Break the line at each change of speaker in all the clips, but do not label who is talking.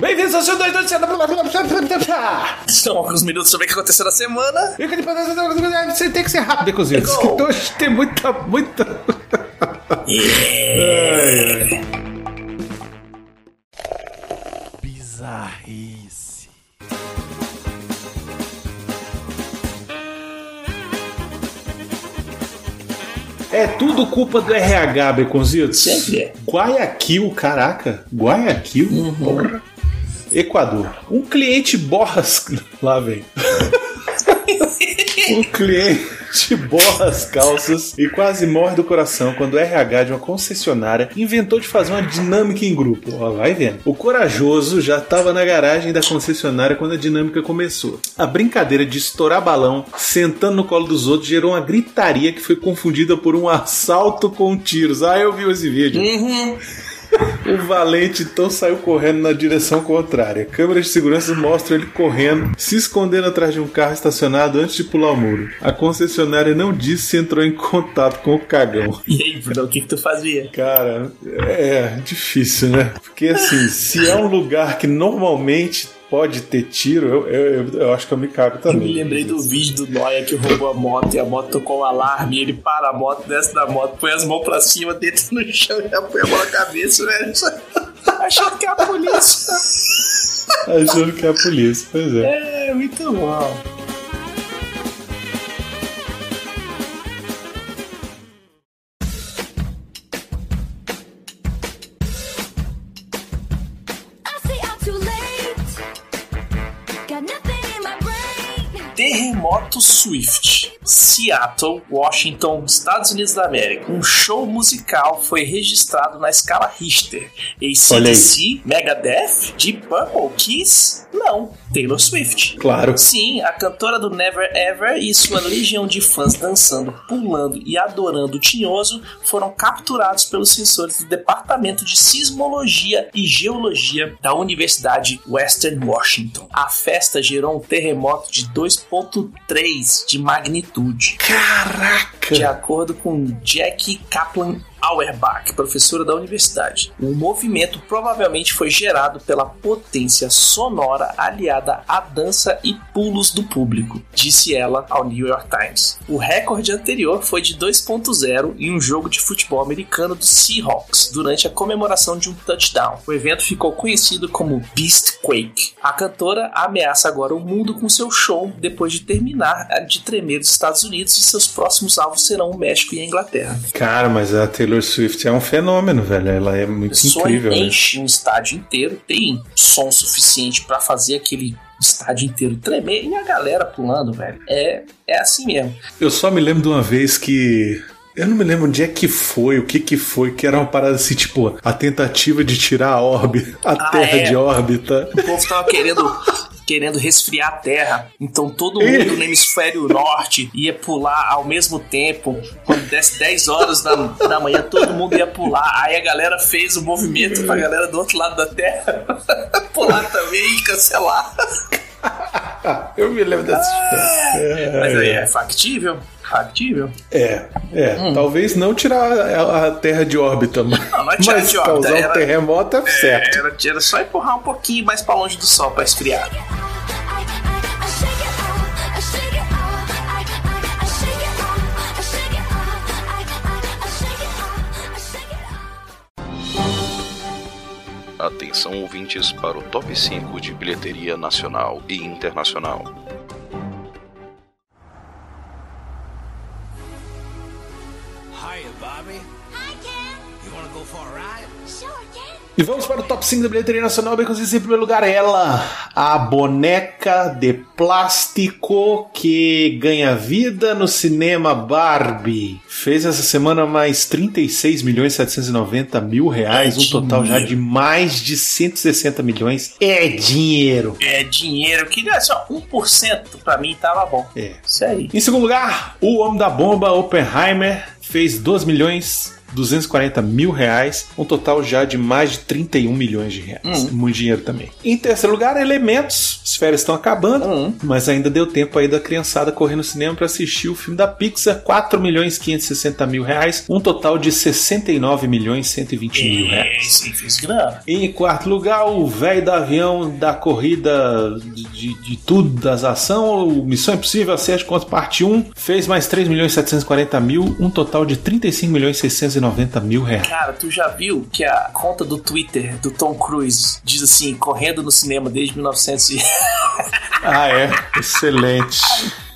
Bem-vindos ao seu 2 2
Estão alguns minutos sobre o que aconteceu na semana.
Você tem que ser rápido. Então hoje tem muita, muita.
Bizarrice.
É tudo culpa do RH, Beconzitos.
Sempre é.
Guayaquil, caraca. Guayaquil?
Uhum.
Porra. Equador. Um cliente borra as... Lá vem. Um cliente borra as calças e quase morre do coração quando o RH de uma concessionária inventou de fazer uma dinâmica em grupo. Ó, vai vendo. O corajoso já estava na garagem da concessionária quando a dinâmica começou. A brincadeira de estourar balão sentando no colo dos outros gerou uma gritaria que foi confundida por um assalto com tiros. Ah, eu vi esse vídeo.
Uhum.
O valente então saiu correndo na direção contrária. Câmeras de segurança mostram ele correndo, se escondendo atrás de um carro estacionado antes de pular o muro. A concessionária não disse se entrou em contato com o cagão.
E aí, Bruno, o que, que tu fazia?
Cara, é difícil, né? Porque assim, se é um lugar que normalmente pode ter tiro, eu, eu, eu- eu acho que eu me cago
Eu
também.
me lembrei do vídeo do Noia que roubou a moto e a moto tocou um alarme. Ele para a moto, desce da moto, põe as mãos pra cima, deita no chão e já põe a mão na cabeça, velho. Achando que é a polícia.
Achando que é a polícia, pois é.
É, muito bom. Terremoto Swift, Seattle, Washington, Estados Unidos da América. Um show musical foi registrado na escala Richter. ACDC, Megadeth, Deep Purple, Kiss? Não, Taylor Swift.
Claro.
Sim, a cantora do Never Ever e sua legião de fãs dançando, pulando e adorando o tinhoso foram capturados pelos sensores do Departamento de Sismologia e Geologia da Universidade Western Washington. A festa gerou um terremoto de 2.3 de magnitude.
Caraca!
De acordo com Jackie Kaplan Auerbach, professora da universidade, o movimento provavelmente foi gerado pela potência sonora aliada à dança e pulos do público, disse ela ao New York Times. O recorde anterior foi de 2.0 em um jogo de futebol americano do Seahawks durante a comemoração de um touchdown. O evento ficou conhecido como Beastquake. A cantora ameaça agora o mundo com seu show depois de terminar de tremer os Estados Unidos e seus próximos alvos serão o México e a Inglaterra.
Cara, mas a Taylor Swift é um fenômeno, velho. Ela é muito
Só
incrível. né?
enche um estádio inteiro, tem som suficiente pra fazer aquele estádio inteiro tremer e a galera pulando, velho. É, é assim mesmo.
Eu só me lembro de uma vez que. Eu não me lembro onde é que foi, o que que foi, que era uma parada assim, tipo, a tentativa de tirar a órbita, a
Ah,
Terra
é.
de órbita.
O povo tava querendo. Querendo resfriar a terra, então todo mundo no hemisfério norte ia pular ao mesmo tempo. Quando desse 10 horas da, da manhã, todo mundo ia pular. Aí a galera fez o movimento pra galera do outro lado da terra pular também e cancelar.
Eu me lembro dessa história.
Mas aí é factível? Factível?
É, é. Talvez não tirar a, a Terra de órbita, mas,
Hum. Não, não é tirar
mas
de órbita,
causar
era-
um terremoto é certo.
Era, era só empurrar um pouquinho mais pra longe do sol pra esfriar.
Atenção ouvintes para o top 5 de bilheteria nacional e internacional.
E vamos para o top 5 da bilheteria nacional, bem em primeiro lugar ela, a boneca de plástico que ganha vida no cinema Barbie. Fez essa semana mais 36 milhões 790 mil reais,
É
um total já
dinheiro.
de mais de 160 milhões. É dinheiro.
É dinheiro. Queria só 1% pra mim tava bom.
É.
Isso aí.
Em segundo lugar, o Homem da Bomba, Oppenheimer, fez 2 milhões 240 mil reais, um total já de mais de 31 milhões de reais. Muito dinheiro também. Em terceiro lugar, Elementos. As férias estão acabando, mas ainda deu tempo aí da criançada correr no cinema para assistir o filme da Pixar, 4 milhões 560 mil reais, um total de 69 milhões 120 mil reais. Em quarto lugar, o velho do avião da corrida de, de, de tudo, das ação, o Missão Impossível Acerto contra parte 1, fez mais 3 milhões 740 mil, um total de 35 milhões 690 mil reais.
Cara, tu já viu que a conta do Twitter do Tom Cruise diz assim, correndo no cinema desde 1900 e...
Ah, é? Excelente.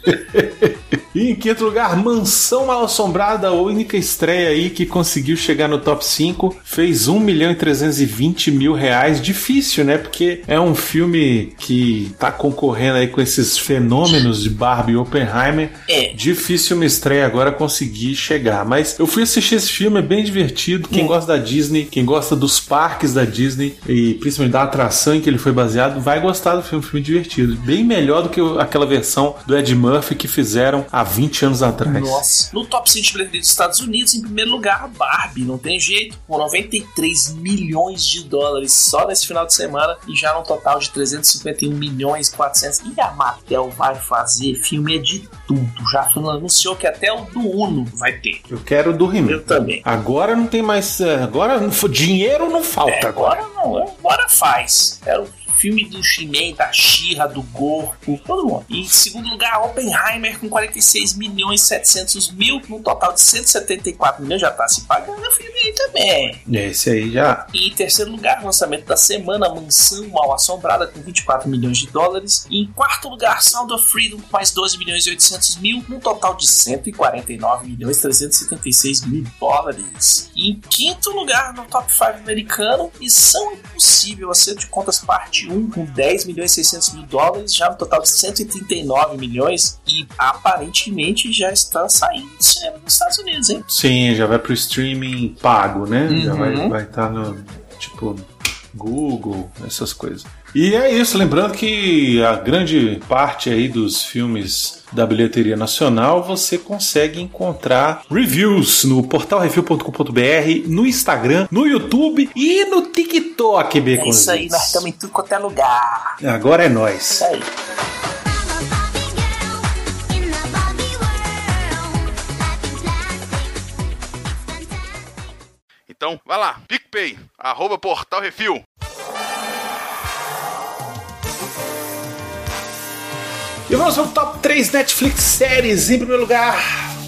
E em quinto lugar, Mansão Mal Assombrada, a única estreia aí que conseguiu chegar no top 5, fez 1 milhão e 320 mil reais. Difícil, né? Porque é um filme que tá concorrendo aí com esses fenômenos de Barbie e Oppenheimer.
É.
Difícil uma estreia agora conseguir chegar. Mas eu fui assistir esse filme, é bem divertido. Quem gosta da Disney, quem gosta dos parques da Disney e principalmente da atração em que ele foi baseado, vai gostar do filme, um filme divertido. Bem melhor do que aquela versão do Ed Murphy que fizeram há 20 anos atrás.
Nossa. No top 5 de bilheteria dos Estados Unidos, em primeiro lugar, a Barbie. Não tem jeito. Com 93 milhões de dólares só nesse final de semana. E já num total de 351 milhões 400. E a Mattel vai fazer filme de tudo. Já anunciou que até o do Uno vai ter.
Eu quero do He-Man.
Eu também.
Agora não tem mais. eh, Agora dinheiro não falta
É,
agora.
agora não, agora faz. É o filme do He-Man, da She-Ra, do Gorpo, todo mundo. E em segundo lugar, Oppenheimer com 46 milhões 700 mil, num total de 174 milhões, já tá se pagando o filme aí também.
Esse aí já.
E em terceiro lugar, lançamento da semana, Mansão Mal Assombrada com 24 milhões de dólares. E em quarto lugar, Sound of Freedom com mais 12 milhões e 800 mil, num total de 149 milhões e 376 mil dólares. E em quinto lugar, no top 5 americano, Missão Impossível, acerto de contas parte 1 com 10 milhões e 600 mil dólares, já no total de 139 milhões. E aparentemente já está saindo do cinema nos Estados Unidos, hein?
Sim, já vai pro streaming pago, né? Já
Uhum.
vai vai estar no. Tipo. Google, essas coisas. E é isso, lembrando que a grande parte aí dos filmes da bilheteria nacional você consegue encontrar reviews no portalrefil.com.br, no Instagram, no YouTube e no TikTok,
É
Baconzitos.
isso aí, nós estamos em tudo quanto é lugar.
Agora é nós.
Isso aí.
Então, vai lá, PicPay, arroba Portal Refil.
E vamos ao top 3 Netflix séries. Em primeiro lugar,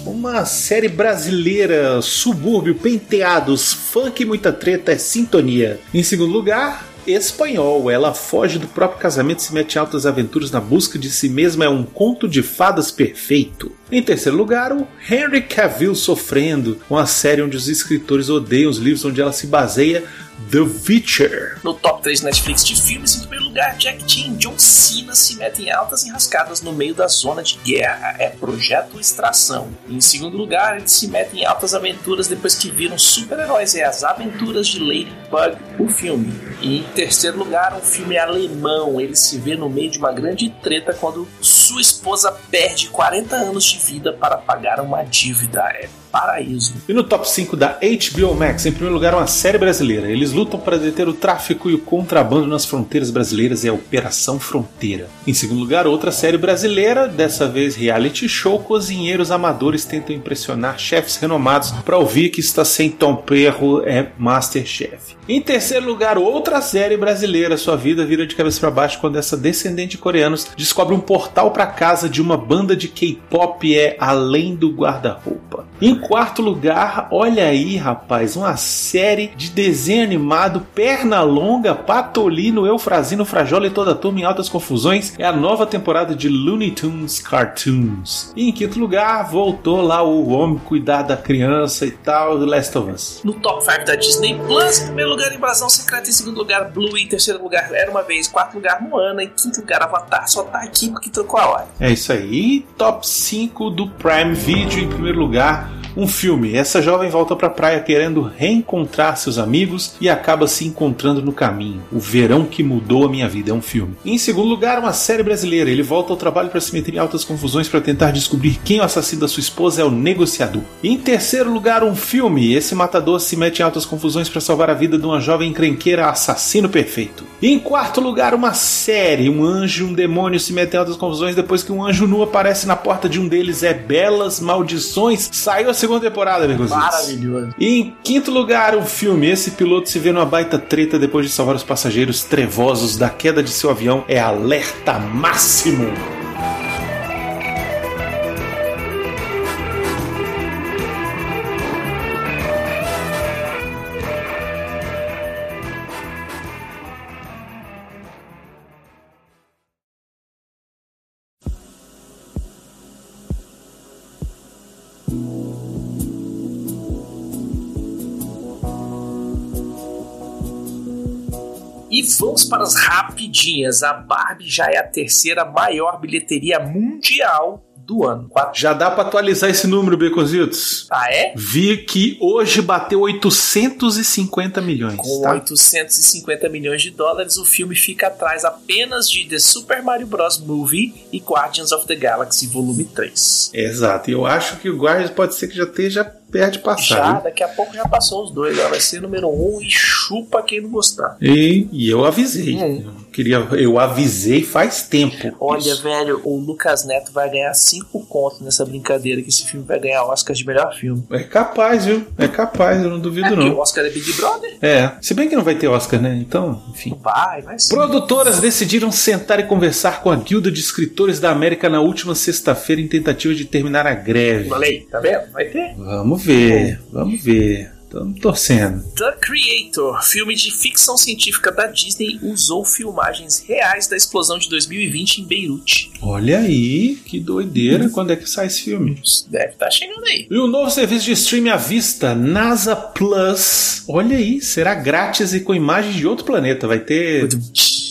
uma série brasileira, Subúrbio, Penteados, Funk e Muita Treta é Sintonia. Em segundo lugar, Espanhol, ela foge do próprio casamento e se mete em altas aventuras na busca de si mesma, é um conto de fadas perfeito. Em terceiro lugar, o Henry Cavill Sofrendo, uma série onde os escritores odeiam os livros onde ela se baseia, The Witcher.
No top 3 Netflix de filmes, em primeiro lugar, Jack Chan e John Cena se metem em altas enrascadas no meio da zona de guerra. É Projeto Extração. Em segundo lugar, eles se metem em altas aventuras depois que viram super-heróis. É As Aventuras de Ladybug, o filme. E em terceiro lugar, um filme alemão. Ele se vê no meio de uma grande treta quando sua esposa perde 40 anos de vida para pagar uma dívida. É Paraíso.
E no top 5 da HBO Max, em primeiro lugar, uma série brasileira. Eles lutam para deter o tráfico e o contrabando nas fronteiras brasileiras, é a Operação Fronteira. Em segundo lugar, outra série brasileira, dessa vez reality show, cozinheiros amadores tentam impressionar chefes renomados para ouvir que está sem Tom Perro é Masterchef. Em terceiro lugar, outra série brasileira, sua vida vira de cabeça para baixo quando essa descendente de coreanos descobre um portal para casa de uma banda de K-pop é Além do Guarda-Roupa. Em quarto lugar, olha aí, rapaz, uma série de desenho animado, perna longa, Patolino, Eufrazino, Frajola e toda a turma em altas confusões. É a nova temporada de Looney Tunes Cartoons. E em quinto lugar, voltou lá o homem cuidar da criança e tal, do Last of Us.
No top 5 da Disney Plus, em primeiro lugar, Invasão Secreta, em segundo lugar, Blue, em terceiro lugar, Era Uma Vez, quarto lugar, Moana, em quinto lugar, Avatar, só tá aqui porque trocou a hora.
É isso aí. Top 5 do Prime Video, em primeiro lugar, Um filme. Essa jovem volta pra praia querendo reencontrar seus amigos e acaba se encontrando no caminho. O verão que mudou a minha vida é um filme. Em segundo lugar, uma série brasileira. Ele volta ao trabalho para se meter em altas confusões para tentar descobrir quem o assassino da sua esposa é o negociador. Em terceiro lugar, um filme. Esse matador se mete em altas confusões para salvar a vida de uma jovem encrenqueira assassino perfeito. Em quarto lugar, uma série. Um anjo e um demônio se metem em altas confusões depois que um anjo nu aparece na porta de um deles. É Belas Maldições. Saiu a segunda temporada, amigos.
Maravilhoso.
E em quinto lugar, um filme. Esse piloto se vê numa baita treta depois de salvar os passageiros trevosos da queda de seu avião. É alerta máximo.
E vamos para as rapidinhas. A Barbie já é a terceira maior bilheteria mundial do ano. Quatro-
Já dá pra atualizar esse número, Beconzitos?
Ah, é?
Vi que hoje bateu 850 milhões.
Com
tá?
850 milhões de dólares, o filme fica atrás apenas de The Super Mario Bros. Movie e Guardians of the Galaxy Volume 3.
Exato. E eu acho que o Guardians pode ser que já esteja perto de passar.
Já, daqui a pouco já passou os dois. Ela vai ser número um e chupa quem não gostar.
E, e eu avisei.
Hum.
Eu, queria, eu avisei faz tempo.
Olha,
Isso.
velho, o Lucas Neto vai ganhar 5 contos nessa brincadeira que esse filme vai ganhar Oscar de melhor filme.
É capaz, viu? É capaz, eu não duvido
Porque o
não.
Oscar é Big Brother?
É. Se bem que não vai ter Oscar, né? Então, enfim.
Vai, vai sim.
Produtoras decidiram sentar e conversar com a Guilda de Escritores da América na última sexta-feira em tentativa de terminar a greve.
Falei, tá vendo? Vai ter.
Vamos ver, vamos ver. Estamos torcendo.
The Creator, filme de ficção científica da Disney, usou filmagens reais da explosão de 2020 em Beirute.
Olha aí, que doideira. Quando é que sai esse filme?
Deve estar chegando aí.
E o novo serviço de streaming à vista, NASA Plus. Olha aí, será grátis e com imagens de outro planeta. Vai ter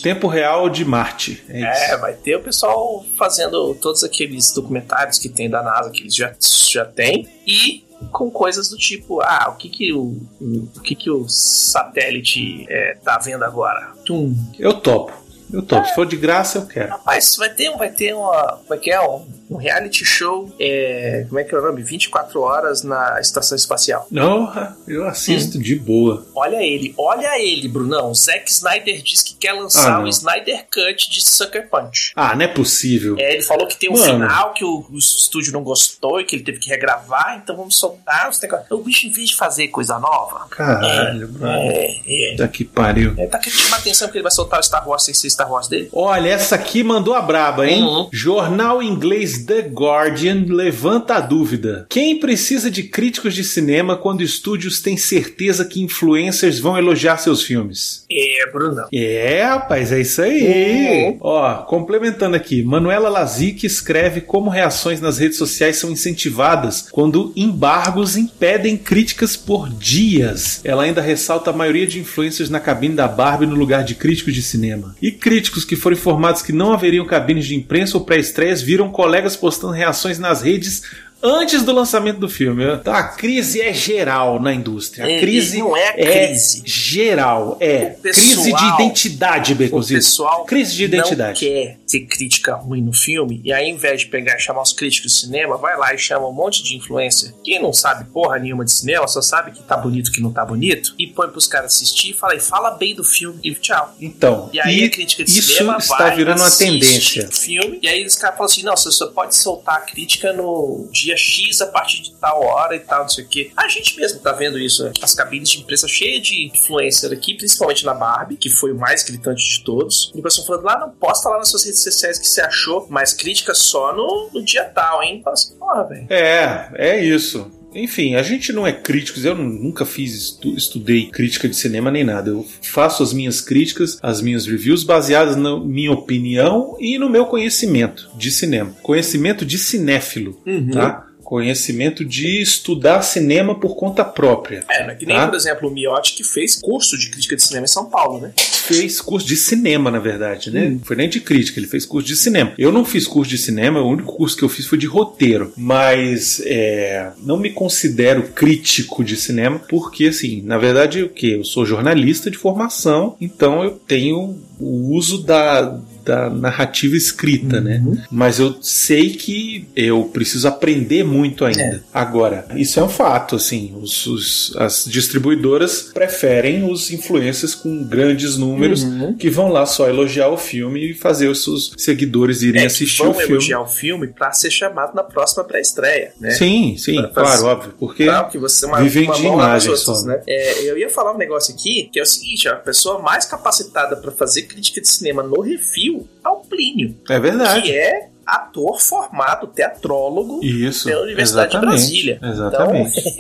tempo real de Marte. É.
É, vai ter o pessoal fazendo todos aqueles documentários que tem da NASA que eles já, já tem e com coisas do tipo, ah, o que que o, o que que o satélite é, tá vendo agora? Tum.
Eu topo. Eu topo. Se for de graça, eu quero.
Rapaz, vai ter, vai ter uma, como é que é, um, um reality show, é, como é que é o nome? 24 horas na estação espacial.
Não, eu assisto de boa.
Olha ele, olha ele, Brunão. O Zack Snyder diz que quer lançar
Ah,
o. Snyder Cut de Sucker Punch.
Ah, não é possível.
É, ele falou que tem um
Mano.
final que o, o estúdio não gostou e que ele teve que regravar, então vamos soltar os negócios. O bicho, em vez de fazer coisa nova,
Caralho, brother.
é, é.
Tá que pariu.
Ele tá querendo chamar atenção porque ele vai soltar o Star Wars sem ser Star Wars dele.
Olha, essa aqui mandou a braba, hein?
Uhum.
Jornal inglês The Guardian levanta a dúvida. Quem precisa de críticos de cinema quando estúdios têm certeza que influencers vão elogiar seus filmes?
É, Brunão.
É, rapaz, é isso aí.
Uhum.
Ó, complementando aqui, Manuela Lazic escreve como reações nas redes sociais são incentivadas quando embargos impedem críticas por dias. Ela ainda ressalta a maioria de influencers na cabine da Barbie no lugar de críticos de cinema. E críticos que foram informados que não haveriam cabines de imprensa ou pré-estreias viram colegas postando reações nas redes antes do lançamento do filme. Então a crise é geral na indústria. A
É,
crise
não é crise.
geral, é.
O
crise de
pessoal-
identidade,
O
Beconzito.
pessoal
Crise de identidade.
não quer ter crítica ruim no filme, e aí, ao invés de pegar e chamar os críticos de cinema, vai lá e chama um monte de influencer que não sabe porra nenhuma de cinema, só sabe que tá bonito, que não tá bonito, e põe pros caras assistir e fala, e fala bem do filme e tchau.
Então,
E aí
e
a crítica de
isso
cinema
está
vai,
virando uma tendência.
o filme, e aí os caras falam assim, não, você só pode soltar a crítica no dia X a partir de tal hora e tal, não sei o quê. A gente mesmo tá vendo isso, né? as cabines de imprensa cheias de influencer aqui, principalmente na Barbie, que foi o mais gritante de todos. E o pessoal falando, lá, não posta lá nas suas redes sociais que você achou, mas crítica só no, no dia tal, hein? Fala assim, porra, velho.
É, é isso. Enfim, a gente não é críticos, eu nunca fiz, estu- estudei crítica de cinema nem nada. Eu faço as minhas críticas, as minhas reviews baseadas na minha opinião e no meu conhecimento de cinema. Conhecimento de cinéfilo,
Uhum.
tá? Conhecimento de estudar cinema por conta própria.
É, não é que nem,
Tá.
por exemplo, o Miotti que fez curso de crítica de cinema em São Paulo, né?
Fez curso de cinema, na verdade, né?
Hum.
Não foi nem de crítica, ele fez curso de cinema. Eu não fiz curso de cinema, o único curso que eu fiz foi de roteiro. Mas é, não me considero crítico de cinema, porque, assim, na verdade, o que? Eu sou jornalista de formação, então eu tenho o uso da. Da narrativa escrita, né? Mas eu sei que eu preciso aprender muito ainda.
É.
Agora, isso é um fato, assim. Os, os- as distribuidoras preferem os influencers com grandes números
Uhum.
que vão lá só elogiar o filme e fazer os seus seguidores irem
É,
assistir o filme.
elogiar o filme pra ser chamado na próxima pré-estreia, né?
Sim, sim,
Pra
claro,
fazer-
óbvio. Porque
Tá, que você é uma,
vivem
uma
de imagem
outras,
só.
né? É, eu ia falar um negócio aqui, que é o seguinte, a pessoa mais capacitada pra fazer crítica de cinema no refil é o Plínio,
é verdade.
que é ator formado, teatrólogo
Isso.
pela Universidade de Brasília.
Exatamente.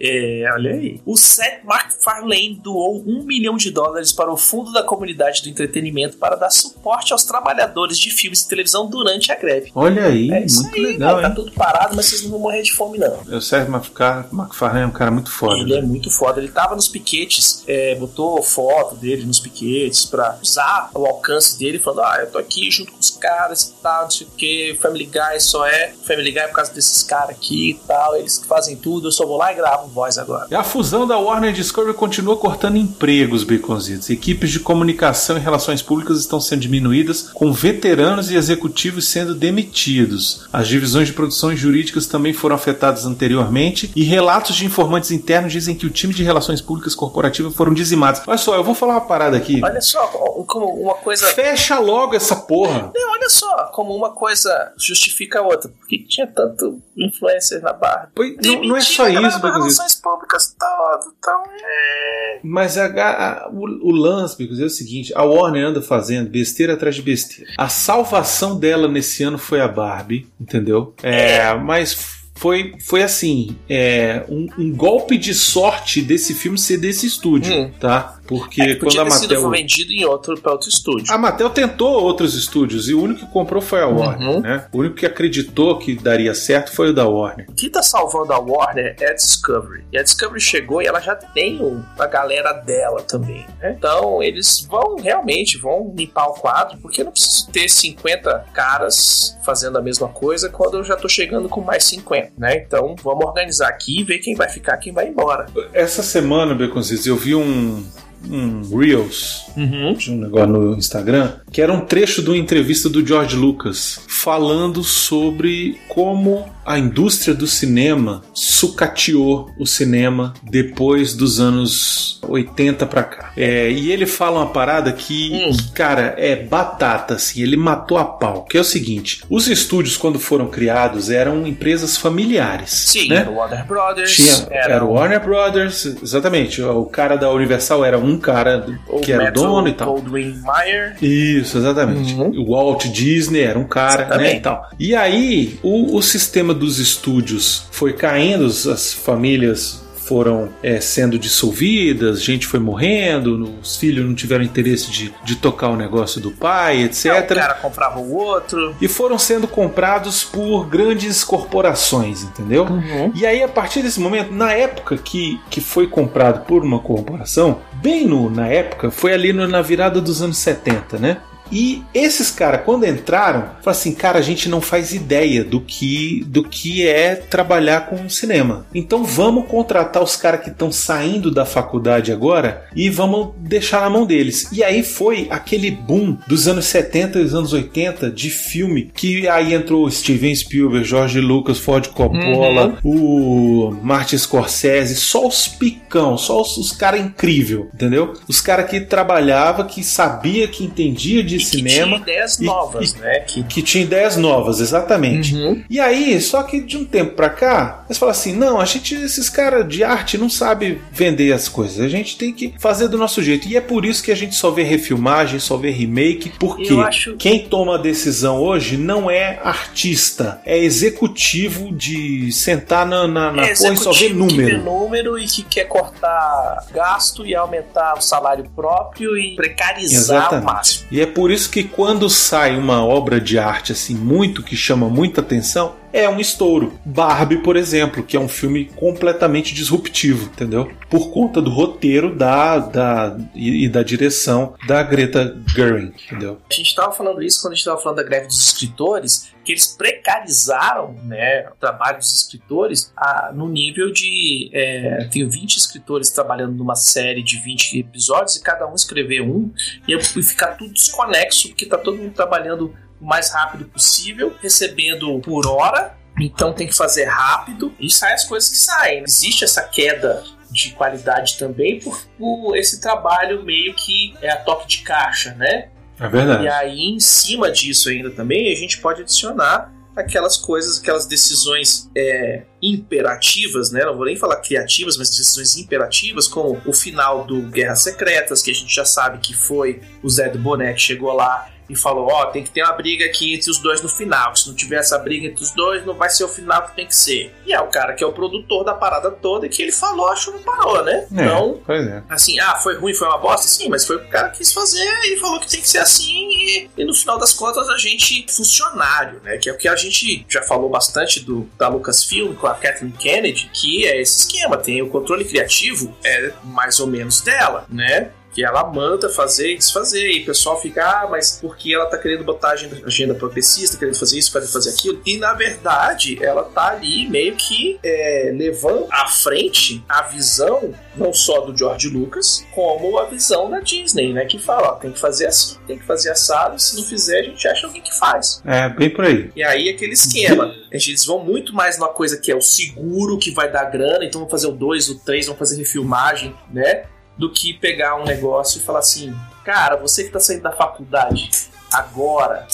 é, olha aí. O Seth MacFarlane doou um milhão de dólares para o Fundo da Comunidade do Entretenimento para dar suporte aos trabalhadores de filmes e televisão durante a greve.
Olha aí,
É
muito
aí,
legal,
né? Tá tudo parado, mas vocês não vão morrer de fome, não.
O Sérgio McFar- McFarlane é um cara muito foda.
Ele
né?
é muito foda. Ele tava nos piquetes, é, botou foto dele nos piquetes pra usar o alcance dele, falando: Ah, eu tô aqui junto com os caras tal, não sei o que. Family Guy só é Family Guy por causa desses caras aqui e tal. Eles que fazem tudo, eu só vou lá e gravo voz agora.
E a fusão da Warner e Discovery continua cortando empregos, Baconzitos. Equipes de comunicação e relações públicas estão sendo diminuídas, com veteranos e executivos sendo demitidos. As divisões de produções jurídicas também foram afetadas anteriormente, e relatos de informantes internos dizem que o time de relações públicas corporativas foram dizimados. Olha só, eu vou falar uma parada aqui.
Olha só, como uma coisa.
Fecha logo essa porra.
Não, olha só, como uma coisa justifica a outra. Por que tinha tanto influencer na barra?
Pois, não, não é só isso, Baconzitos.
relações públicas todo. Então, é...
Mas a, a- o, o lance, Bicos, é o seguinte: a Warner anda fazendo besteira atrás de besteira. A salvação dela nesse ano foi a Barbie, entendeu? É, mas foi, foi assim: é, um, um golpe de sorte desse filme ser desse estúdio,
Hum.
tá? Porque
É,
quando a
sido
Mattel.
vendido em outro, pra outro estúdio.
A Mattel tentou outros estúdios e o único que comprou foi a Warner,
Uhum.
né? O único que acreditou que daria certo foi o da Warner.
O que tá salvando a Warner é a Discovery. E a Discovery chegou e ela já tem a galera dela também. né? Então eles vão realmente vão limpar o quadro, porque eu não preciso ter 50 caras fazendo a mesma coisa quando eu já tô chegando com mais 50, né? Então vamos organizar aqui e ver quem vai ficar, quem vai embora.
Essa semana, Baconzitos, eu vi um, um Reels
Uhum.
de um negócio no Instagram, que era um trecho de uma entrevista do George Lucas falando sobre como a indústria do cinema sucateou o cinema depois dos anos 80 pra cá. É, e ele fala uma parada que,
Hum.
que, cara, é batata, assim, ele matou a pau. Que é o seguinte: os estúdios, quando foram criados, eram empresas familiares.
Sim,
né?
era o Warner Brothers,
Tinha,
era,
era o Warner Brothers, exatamente. O cara da Universal era um cara
o
que era o dono e tal.
Goldwyn Mayer.
Isso, exatamente.
Uhum.
O Walt Disney era um cara, né, e tal. E aí, o, o sistema dos estúdios foi caindo, as famílias foram é, sendo dissolvidas, gente foi morrendo, os filhos não tiveram interesse de, de tocar o negócio do pai, etc.
O cara comprava o outro.
E foram sendo comprados por grandes corporações, entendeu?
Uhum.
E aí, a partir desse momento, na época que, que foi comprado por uma corporação, bem no, na época, foi ali no- na virada dos anos 70, né? E esses caras, quando entraram, falaram assim, cara, a gente não faz ideia do que, do que é trabalhar com cinema. Então vamos contratar os caras que estão saindo da faculdade agora e vamos deixar na mão deles. E aí foi aquele boom dos anos 70 e dos anos 80 de filme que aí entrou Steven Spielberg, George Lucas, Ford Coppola, o Martin Scorsese, só os picão, só os, os caras incrível, entendeu? Os caras que trabalhava, que sabia, que entendia de
E que
cinema
tinha ideias
e-
novas,
e-
né? Que...
que tinha ideias novas, exatamente.
Uhum.
E aí, só que de um tempo pra cá, eles falam assim: não, a gente, esses caras de arte não sabe vender as coisas, a gente tem que fazer do nosso jeito. E é por isso que a gente só vê refilmagem, só vê remake, porque
acho-
quem toma a decisão hoje não é artista, é executivo de sentar na, na, na
É
porra e só ver
executivo que vê
número.
número e que quer cortar gasto e aumentar o salário próprio e precarizar
Exatamente.
o máximo.
E é por por isso que quando sai uma obra de arte assim muito que chama muita atenção, é um estouro. Barbie, por exemplo, que é um filme completamente disruptivo, entendeu? Por conta do roteiro da, da e, e da direção da Greta Gerwig, entendeu?
A gente estava falando isso quando a gente estava falando da greve dos escritores, que eles precarizaram né, o trabalho dos escritores a- no nível de. É, tenho 20 escritores trabalhando numa série de 20 episódios e cada um escrever um e, e ficar tudo desconexo, porque tá todo mundo trabalhando o mais rápido possível, recebendo por hora. Então tem que fazer rápido e sai as coisas que saem. Existe essa queda de qualidade também por, por esse trabalho meio que é a toque de caixa, né?
É verdade.
E aí, em cima disso ainda também, a gente pode adicionar aquelas coisas, aquelas decisões é, imperativas, né? Não vou nem falar criativas, mas decisões imperativas, como o final do Guerras Secretas, que a gente já sabe que foi o Zé do Boné que chegou lá e falou: Ó, tem que ter uma briga aqui entre os dois no final. Se não tiver essa briga entre os dois, não vai ser o final que tem que ser. E é o cara que é o produtor da parada toda e que ele falou, acho que não parou, né?
É,
Então,
é.
assim, ah, foi ruim, foi uma bosta? Sim, mas foi o que o cara quis fazer e falou que tem que ser assim e, e no final das contas a gente, funcionário, né, que é o que a gente já falou bastante do, da Lucasfilm com a Kathleen Kennedy, que é esse esquema, tem o controle criativo, é mais ou menos dela, né, que ela manda fazer e desfazer, e o pessoal fica, ah, mas porque ela tá querendo botar agenda, agenda progressista, querendo fazer isso, querendo fazer aquilo, e na verdade ela tá ali meio que é, levando à frente a visão não só do George Lucas, como a visão da Disney, né, que fala, ó, tem que fazer assim, tem que fazer assado, se não fizer a gente acha alguém que faz.
É, bem por aí.
E aí aquele esquema. Eles vão muito mais numa coisa que é o seguro, que vai dar grana, então vão fazer o 2, o 3, vão fazer refilmagem, né? Do que pegar um negócio e falar assim, cara, você que tá saindo da faculdade agora,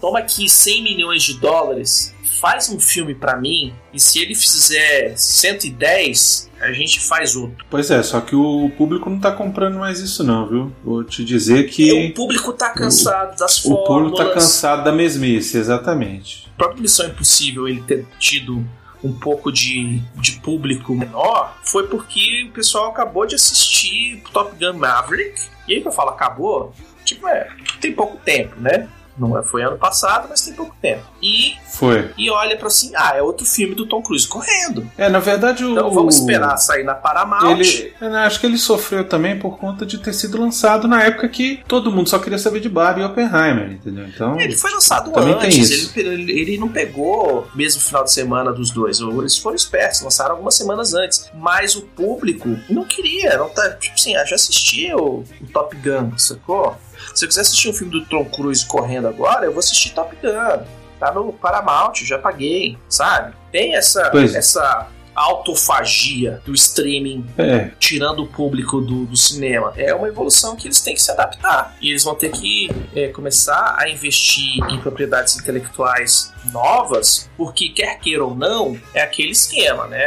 toma aqui 100 milhões de dólares, faz um filme pra mim, e se ele fizer 110, a gente faz outro.
Pois é, só que o público não tá comprando mais isso não, viu? Vou te dizer que
o público tá cansado das
o público
fórmulas.
tá cansado da mesmice, exatamente.
O próprio Missão Impossível ele ter tido um pouco de, de público menor foi porque o pessoal acabou de assistir Top Gun Maverick. E aí que eu falo acabou, tipo, é, tem pouco tempo, né? Não é, foi ano passado, mas tem pouco tempo. E,
Foi.
e olha pra assim, ah, é outro filme do Tom Cruise correndo.
É, na verdade o
Então vamos esperar sair na Paramount.
Ele, eu acho que ele sofreu também por conta de ter sido lançado na época que todo mundo só queria saber de Barbie e Oppenheimer, entendeu? Então,
Ele foi lançado
Também tem
antes,
isso.
ele, ele, não pegou mesmo final de semana dos dois. Eles foram espertos, lançaram algumas semanas antes. Mas o público não queria, não tá. Tipo assim, ah, já assistia o, o Top Gun, sacou? Se eu quiser assistir um filme do Tom Cruise correndo agora, eu vou assistir Top Gun. Tá no Paramount, já paguei, sabe? Tem essa,
Pois é.
essa autofagia do streaming
é,
tirando o público do, do cinema. É uma evolução que eles têm que se adaptar. E eles vão ter que é, começar a investir em propriedades intelectuais novas, porque quer queira ou não, é aquele esquema, né?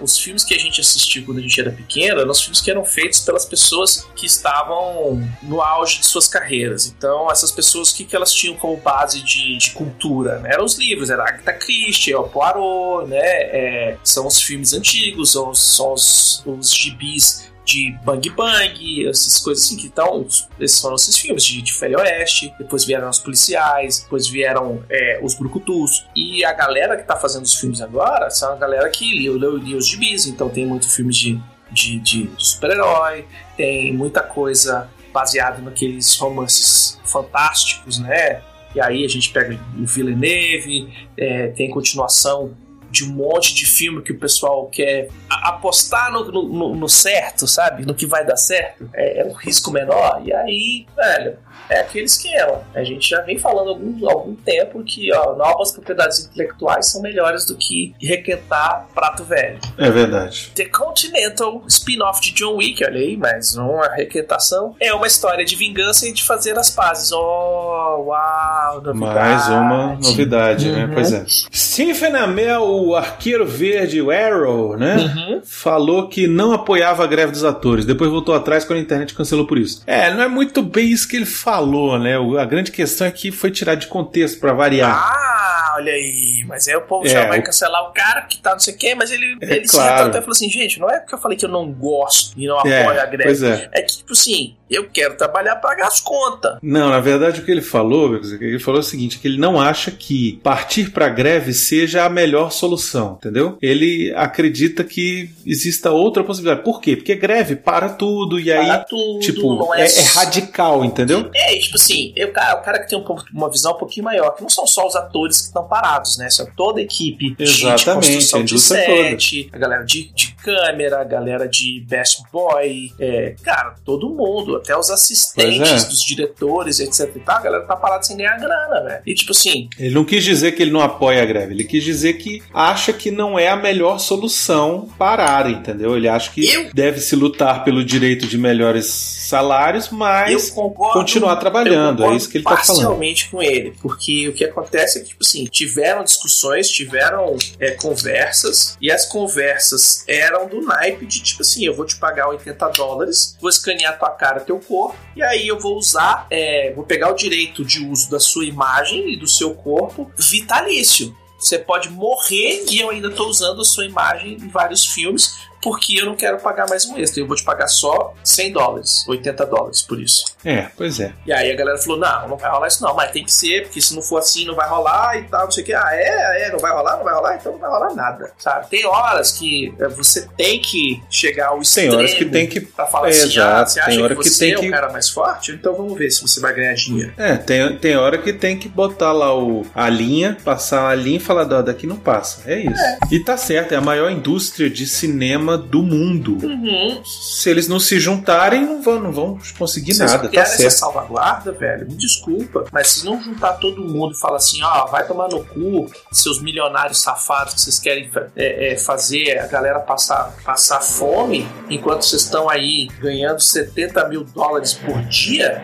Os filmes que a gente assistiu quando a gente era pequeno eram os filmes que eram feitos pelas pessoas que estavam no auge de suas carreiras. Então, essas pessoas, o que, que elas tinham como base de, de cultura? né? Eram os livros, era Agatha Christie, o Poirot, né? É, são os filmes antigos, são, são os, os gibis de Bang Bang, essas coisas assim que estão. Esses foram esses filmes de, de Oeste, depois vieram os policiais, depois vieram é, os brucutus. E a galera que tá fazendo os filmes agora são a galera que lia, lia, lia os gibis, então tem muito filme de, de, de, de super-herói, tem muita coisa baseada naqueles romances fantásticos, né? E aí a gente pega o Villeneuve, é, tem continuação de um monte de filme que o pessoal quer a- apostar no, no- no- certo, sabe? No que vai dar certo. É, é um risco menor. E aí, velho, é aquele esquema. A gente já vem falando há algum, algum tempo que ó, novas propriedades intelectuais são melhores do que requentar prato velho.
é verdade.
The Continental, spin-off de John Wick, olha aí, mais uma requentação. É uma história de vingança e de fazer as pazes. Oh, uau, novidade.
Mais uma novidade, né?
Uhum.
Pois é. Stephen Amell, o arqueiro verde, o Arrow, né?
Uhum.
Falou que não apoiava a greve dos atores. Depois voltou atrás quando a internet cancelou por isso. É, não é muito bem isso que ele falou, né? A grande questão é que foi tirado de contexto pra variar.
Ah, olha aí. Mas aí o povo
É,
já vai
o-
cancelar o cara que tá não sei o quê, mas ele,
É
ele se
claro.
retratou e falou assim: gente, não é porque eu falei que eu não gosto e não apoio
é,
a greve.
pois é.
É que, tipo assim, Eu quero trabalhar para pagar as contas.
Não, na verdade o que ele falou, ele falou o seguinte, que ele não acha que partir para greve seja a melhor solução, entendeu? Ele acredita que exista outra possibilidade. Por quê? Porque greve para tudo e aí,
Para tudo,
tipo, é,
é
é radical, entendeu?
É, tipo assim, eu, cara, o cara que tem um uma visão um pouquinho maior, que não são só os atores que estão parados, né? São toda a equipe de- de,
Exatamente,
construção
a
de set, a galera de, de câmera, a galera de best boy, é, cara, todo mundo, até os assistentes
é.
dos diretores, etc e tal, a galera tá parada sem ganhar grana, velho. E tipo assim,
Ele não quis dizer que ele não apoia a greve, ele quis dizer que acha que não é a melhor solução parar, entendeu? Ele acha que
Eu-
deve se lutar pelo direito de melhores salários, mas
concordo.
continuar trabalhando, é isso que ele tá falando.
Parcialmente com ele, porque o que acontece é que, tipo assim, tiveram discussões, tiveram é, conversas, e as conversas eram do naipe de, tipo assim, eu vou te pagar 80 dólares, vou escanear tua cara, teu corpo, e aí eu vou usar, é, vou pegar o direito de uso da sua imagem e do seu corpo vitalício. Você pode morrer e eu ainda tô usando a sua imagem em vários filmes porque eu não quero pagar mais um extra. Eu vou te pagar só 100 dólares, 80 dólares por isso.
É, pois é.
E aí a galera falou: não, não vai rolar isso não, mas tem que ser, porque se não for assim não vai rolar e tal, não sei o que. Ah, é, é, não vai rolar, não vai rolar, então não vai rolar nada, sabe? Tem horas que é, você tem que chegar ao
Tem
extremo.
horas que tem que.
Pra falar
É,
assim, ah,
exato,
você acha
tem hora
que
que
você
tem
é o
que-
cara mais forte? Então vamos ver se você vai ganhar dinheiro.
É, tem, tem hora que tem que botar lá o, a linha, passar a linha e falar, "Ó, daqui não passa. É isso. E tá certo, é a maior indústria de cinema do mundo.
Uhum.
Se eles não se juntarem, não vão, não vão conseguir
Vocês
nada, tá
querem essa
certo.
salvaguarda, velho? Me desculpa, mas se não juntar todo mundo e falar assim, ó, vai tomar no cu, seus milionários safados que vocês querem é, é, fazer a galera passar, passar fome, enquanto vocês estão aí ganhando 70 mil dólares por dia,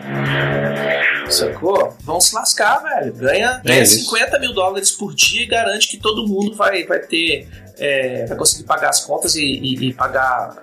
sacou? Vão se lascar, velho. Ganha, ganha
isso.
50 mil dólares por dia e garante que todo mundo vai, vai ter. É, vai conseguir pagar as contas e, e- e pagar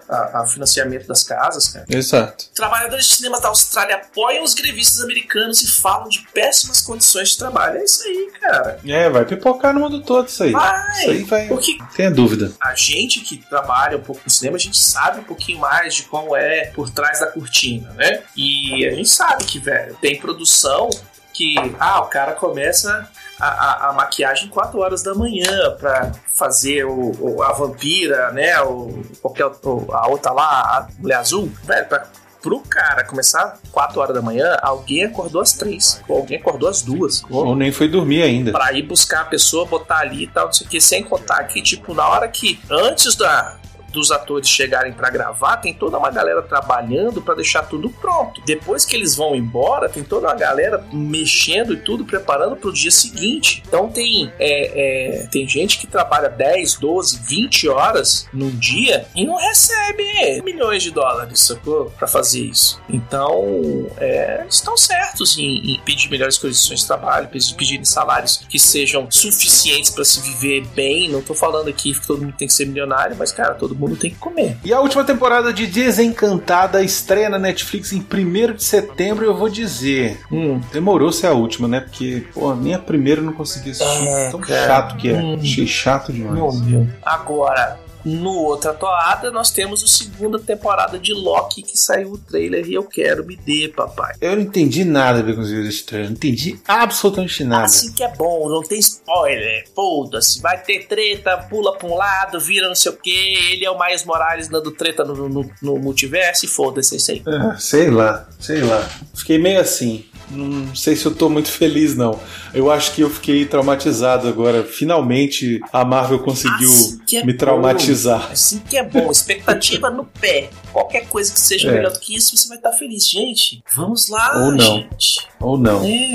o financiamento das casas, cara.
Exato.
Trabalhadores de cinema da Austrália apoiam os grevistas americanos e falam de péssimas condições de trabalho. É isso aí, cara.
É, vai pipocar no mundo todo isso aí.
Vai!
Isso aí vai.
Porque
Tenha dúvida.
a gente que trabalha um pouco no cinema, a gente sabe um pouquinho mais de como é por trás da cortina, né? E a gente sabe que, velho, tem produção que, ah, o cara começa a, a- a maquiagem 4 horas da manhã pra fazer o, o- a vampira, né? O, qualquer, o- a outra lá, a mulher azul, velho, pra, pro cara começar 4 horas da manhã, alguém acordou às 3, ou alguém acordou às 2.
Ou nem foi dormir ainda.
Pra ir buscar a pessoa, botar ali e tal, não sei o que, sem contar que, tipo, na hora que, antes da, dos atores chegarem pra gravar, tem toda uma galera trabalhando pra deixar tudo pronto. Depois que eles vão embora, tem toda uma galera mexendo e tudo, preparando pro dia seguinte. Então tem, é, é, tem gente que trabalha 10, 12, 20 horas num dia e não recebe milhões de dólares, sacou? Pra fazer isso. Então, é, estão certos em, em pedir melhores condições de trabalho, pedir, salários que sejam suficientes pra se viver bem. Não tô falando aqui que todo mundo tem que ser milionário, mas, cara, todo mundo tem que comer.
E a última temporada de Desencantada estreia na Netflix em 1 de setembro. Eu vou dizer,
Hum,
demorou ser a última, né? Porque, pô, nem a primeira eu não consegui assistir.
É,
Tão
cara.
chato que é.
Hum.
Achei chato demais.
Meu Deus. Agora, no outra toada, nós temos a segunda temporada de Loki que saiu o trailer e eu quero me dê, papai.
Eu não entendi nada Baconzitos desse trailer. Não entendi absolutamente nada.
Assim que é bom, não tem spoiler. Foda-se, vai ter treta, pula pra um lado, vira não sei o que. Ele é o Miles Morales dando treta no, no, no multiverso e foda-se, é isso aí.
Ah, sei lá, sei lá. Fiquei meio assim. Não sei se eu tô muito feliz, não. Eu acho que eu fiquei traumatizado agora. Finalmente a Marvel conseguiu
Assim é
me
bom.
traumatizar.
Assim que é bom, expectativa no pé. Qualquer coisa que seja
É.
melhor do que isso, você vai estar feliz. Gente, vamos lá,
Ou não.
gente.
Ou não.
É.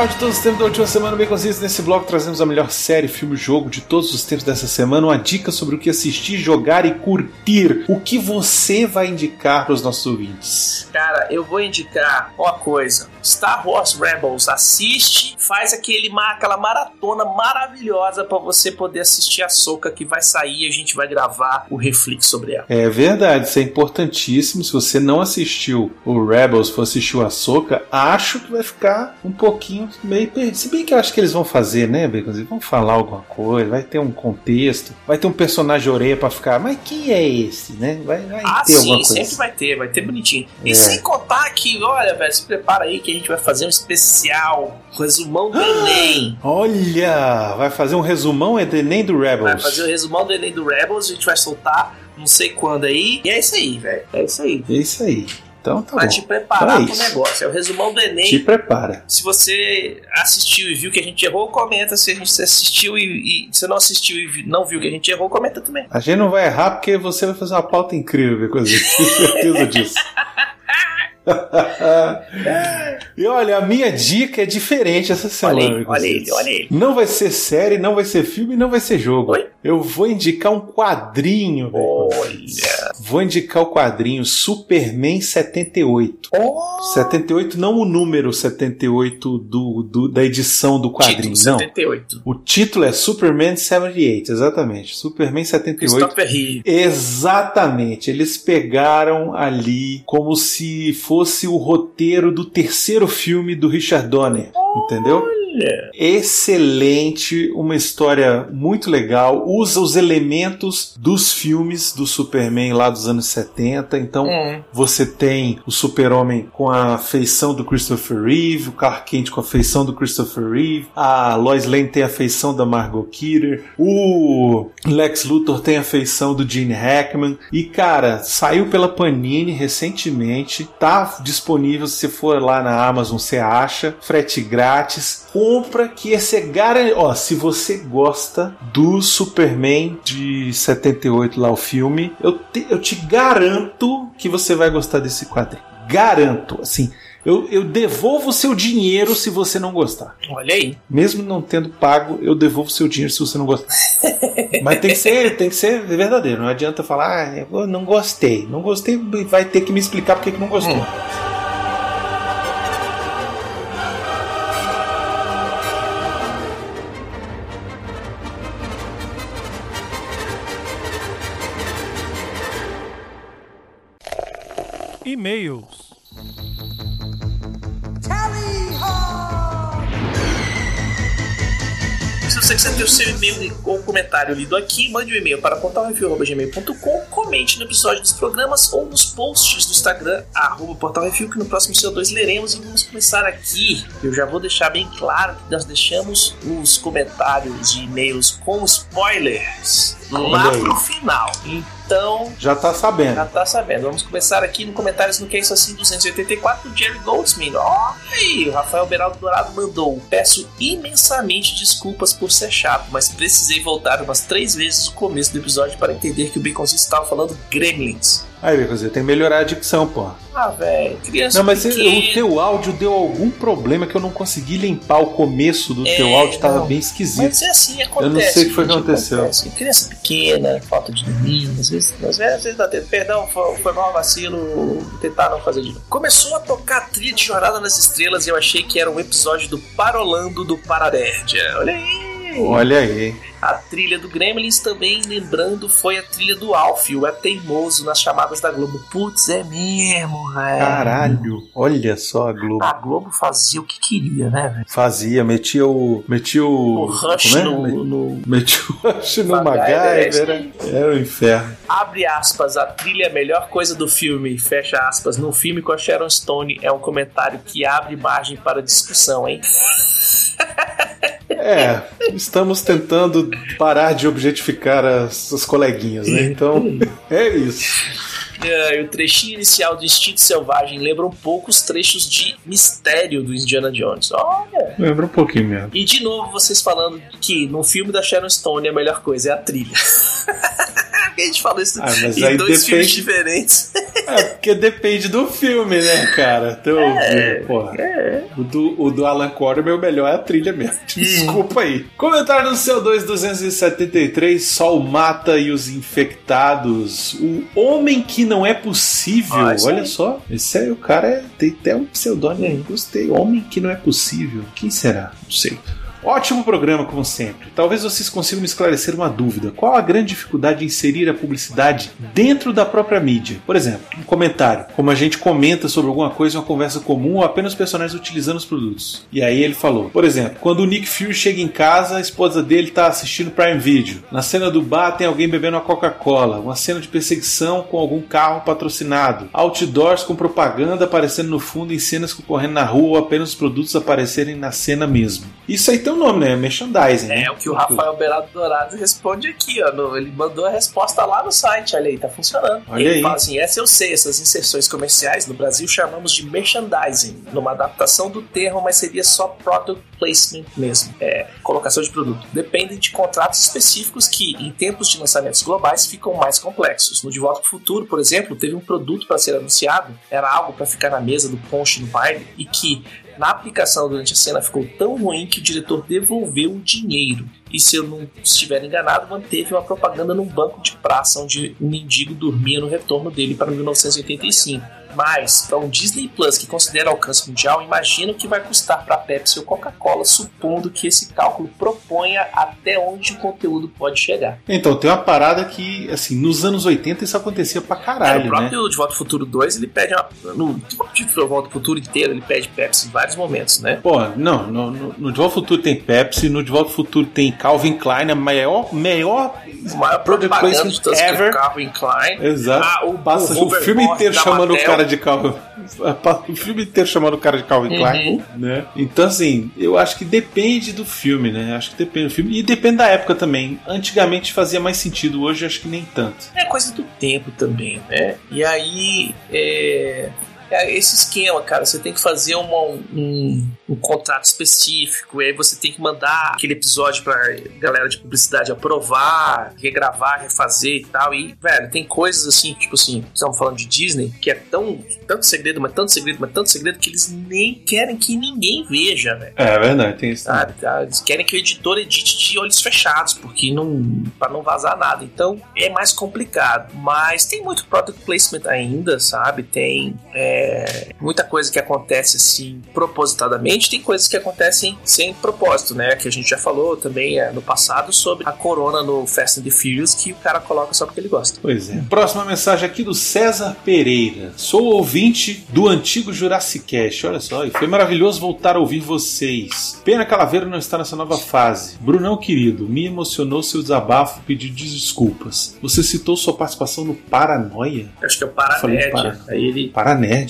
melhor de todos os tempos da última semana, bem consciente. Nesse bloco trazemos a melhor série, filme, jogo de todos os tempos dessa semana, uma dica sobre o que assistir, jogar e curtir. O que você vai indicar para os nossos ouvintes?
Cara, eu vou indicar uma coisa. Star Wars Rebels, assiste, faz aquele, aquela maratona maravilhosa pra você poder assistir a Soca que vai sair e a gente vai gravar o reflexo sobre ela.
É verdade, isso é importantíssimo. Se você não assistiu o Rebels, for assistir o Ahsoka, acho que vai ficar um pouquinho meio. Se bem que eu acho que eles vão fazer, né, Bacon? Eles vão falar alguma coisa, vai ter um contexto, vai ter um personagem orelha pra ficar, mas quem é esse, né? Vai, vai
Ah,
ter alguma
sim,
coisa.
sempre vai ter, vai ter bonitinho. E
É.
sem contar que, olha, velho, se prepara aí que a gente vai fazer um especial, resumão do Enem.
Olha, vai fazer um resumão do Enem do Rebels.
Vai fazer o resumão do Enem do Rebels, a gente vai soltar não sei quando aí. E é isso aí, velho. É isso aí.
É isso aí. Então tá
Vai
bom.
te preparar
é
pro negócio. É o resumão do Enem.
Te prepara.
Se você assistiu e viu que a gente errou, comenta. Se a gente assistiu e, e se não assistiu e vi- não viu que a gente errou, comenta também.
A gente não vai errar porque você vai fazer uma pauta incrível, coisa. Tenho certeza disso. e olha, a minha dica é diferente essa semana.
Olha ele, olha olha.
Não vai ser série, não vai ser filme, não vai ser jogo. Eu vou indicar um quadrinho.
Olha.
Vou indicar o quadrinho Superman 78.
Oh,
78 não o número 78 do, do- da edição do quadrinho,
título
não.
78.
O título é Superman 78, exatamente. Superman 78.
Christopher Reeve.
Exatamente, eles pegaram ali como se fosse o roteiro do terceiro filme do Richard Donner, entendeu?
Olha.
Excelente, uma história muito legal, usa os elementos dos filmes do Superman lá dos anos 70, então
Hum.
você tem o Super-Homem com a feição do Christopher Reeve, o Clark Kent com a feição do Christopher Reeve, a Lois Lane tem a feição da Margot Kidder, o Lex Luthor tem a feição do Gene Hackman. E cara, saiu pela Panini recentemente, tá disponível se você for lá na Amazon, você acha, frete grátis. Compra que esse é garantido. Ó, se você gosta do Superman de 78 lá o filme, eu te, eu te garanto que você vai gostar desse quadrinho. Garanto, assim, eu, eu devolvo o seu dinheiro se você não gostar.
Olha aí.
Mesmo não tendo pago, eu devolvo seu dinheiro se você não gostar. Mas tem que ser, tem que ser verdadeiro. Não adianta falar, ah, eu não gostei. Não gostei, vai ter que me explicar porque que não gostou.
Hum.
E-mails.
Você quiser ter o seu e-mail ou comentário lido aqui, mande um e-mail para portalrefil.gmail.com, comente no episódio dos programas ou nos posts do Instagram, arroba portalrefil, que no próximo CO2 leremos e vamos começar aqui. Eu já vou deixar bem claro que nós deixamos os comentários e e-mails com spoilers. Lá pro final. Então,
Já tá sabendo.
já tá sabendo. Vamos começar aqui no comentários no Que é Isso Assim 284 do Jerry Goldsmith. Olha aí, o Rafael Beraldo Dourado mandou. Peço imensamente desculpas por ser chato, mas precisei voltar umas três vezes o começo do episódio para entender que o Baconzito estava falando Gremlins.
Aí, Becozinho, tem que melhorar a dicção, porra.
Ah, velho, criança
Não, mas
pequena.
o teu áudio deu algum problema que eu não consegui limpar o começo do
É,
teu áudio, tava
não.
bem esquisito.
Mas é assim, acontece.
Eu não sei o que foi que aconteceu.
acontece. Criança pequena, falta de dormir, às vezes, às vezes, às vezes dá tempo. Perdão, foi, foi mal vacilo, tentar não fazer de novo. Começou a tocar a trilha de Jornada nas Estrelas e eu achei que era um episódio do Parolando do Paradérdia. Olha aí!
Olha aí.
A trilha do Gremlins também, lembrando, foi a trilha do Alf, o É Teimoso, nas chamadas da Globo. Putz, é mesmo, velho.
Caralho. Olha só a Globo.
A Globo fazia o que queria, né, velho?
Fazia, metia o. Metia o.
O Rush
é?
no, no
Metia o Rush no
MacGyver.
Era, era o inferno.
Abre aspas, a trilha é a melhor coisa do filme, fecha aspas, no filme com a Sharon Stone é um comentário que abre margem para discussão, hein?
É, estamos tentando parar de objetificar as, as coleguinhas, né? Então, é isso.
É, e o trechinho inicial do Instinto Selvagem lembra um pouco os trechos de Mistério do Indiana Jones. Olha!
Lembra um pouquinho mesmo.
E de novo vocês falando que no filme da Sharon Stone a melhor coisa é a trilha. a gente falou isso
Ah, mas
em dois filmes
depende-
diferentes.
É, porque depende do filme, né, cara? Então, porra. O, do, o do Alan Quarterman, o melhor é a trilha mesmo. Desculpa aí. Comentário no CO2 273, Sol mata e os infectados. O Homem que não é possível.
Ah,
Olha
aí.
só. Esse aí, o cara é, tem até um pseudônimo aí. Gostei. Homem que não é possível. Quem será? Não sei. Ótimo programa, como sempre. Talvez vocês consigam me esclarecer uma dúvida. Qual a grande dificuldade de inserir a publicidade dentro da própria mídia? Por exemplo, um comentário. Como a gente comenta sobre alguma coisa em uma conversa comum ou apenas personagens utilizando os produtos. E aí ele falou, por exemplo, quando o Nick Fury chega em casa, a esposa dele está assistindo Prime Video. Na cena do bar tem alguém bebendo uma Coca-Cola. Uma cena de perseguição com algum carro patrocinado. Outdoors com propaganda aparecendo no fundo em cenas concorrendo na rua ou apenas os produtos aparecerem na cena mesmo. Isso aí tem um nome, né? Merchandising. né?
É o que o Rafael Beirado Dourado responde aqui, ó. no- ele mandou a resposta lá no site, olha aí, tá funcionando.
Olha
ele
aí.
fala assim: essa eu sei, essas inserções comerciais no Brasil chamamos de merchandising, numa adaptação do termo, mas seria só product placement mesmo. É, colocação de produto. Dependem de contratos específicos que, em tempos de lançamentos globais, ficam mais complexos. No De Volta pro Futuro, por exemplo, teve um produto para ser anunciado, era algo para ficar na mesa do ponche no baile, e que na aplicação durante a cena ficou tão ruim que o diretor devolveu o dinheiro. E se eu não estiver enganado, manteve uma propaganda num banco de praça onde um mendigo dormia no retorno dele para 1985. Mas, para um Disney Plus que considera alcance mundial, imagina o que vai custar para Pepsi ou Coca-Cola, supondo que esse cálculo proponha até onde o conteúdo pode chegar.
Então, tem uma parada que, assim, nos anos 80 isso acontecia pra
É,
caralho,
o
né?
próprio De Volta ao Futuro 2, ele pede uma, no De Volta ao Futuro inteiro, ele pede Pepsi em vários momentos, né?
Pô, não, no, no, no De Volta ao Futuro tem Pepsi, no De Volta ao Futuro tem Calvin Klein, a maior, maior
O maior propaganda de é. Calvin Klein.
Exato.
Ah, o- o
o, filme inteiro chamando
Mattel.
o cara de Calvin. O filme inteiro chamando o cara de Calvin
Uhum.
Klein, né? Então, assim, eu acho que depende do filme, né? Acho que depende do filme. E depende da época também. Antigamente fazia mais sentido, hoje acho que nem tanto.
É coisa do tempo também, né? E aí, é, é esse esquema, cara, você tem que fazer uma- um, um contrato específico, e aí você tem que mandar aquele episódio pra galera de publicidade aprovar, regravar, refazer e tal. E, velho, tem coisas assim, tipo assim, estamos falando de Disney, que é tão tanto segredo, mas tanto segredo, mas tanto segredo que eles nem querem que ninguém veja, velho.
É verdade, tem isso.
Sabe, tá? Eles querem que o editor edite de olhos fechados, porque não. para não vazar nada. Então é mais complicado. Mas tem muito product placement ainda, sabe? Tem é, muita coisa que acontece assim propositadamente, tem coisas que acontecem sem propósito, né? Que a gente já falou também é, no passado sobre a corona no Fast and the Furious que o cara coloca só porque ele gosta.
Pois é. Próxima mensagem aqui do César Pereira. Sou ouvinte do antigo Jurassic Cast. Olha só, e foi maravilhoso voltar a ouvir vocês. Pena Calaveira não está nessa nova fase. Brunão querido, me emocionou seu desabafo de desculpas. Você citou sua participação no Paranoia?
Acho que é o Paranerd.
para.
Aí ele.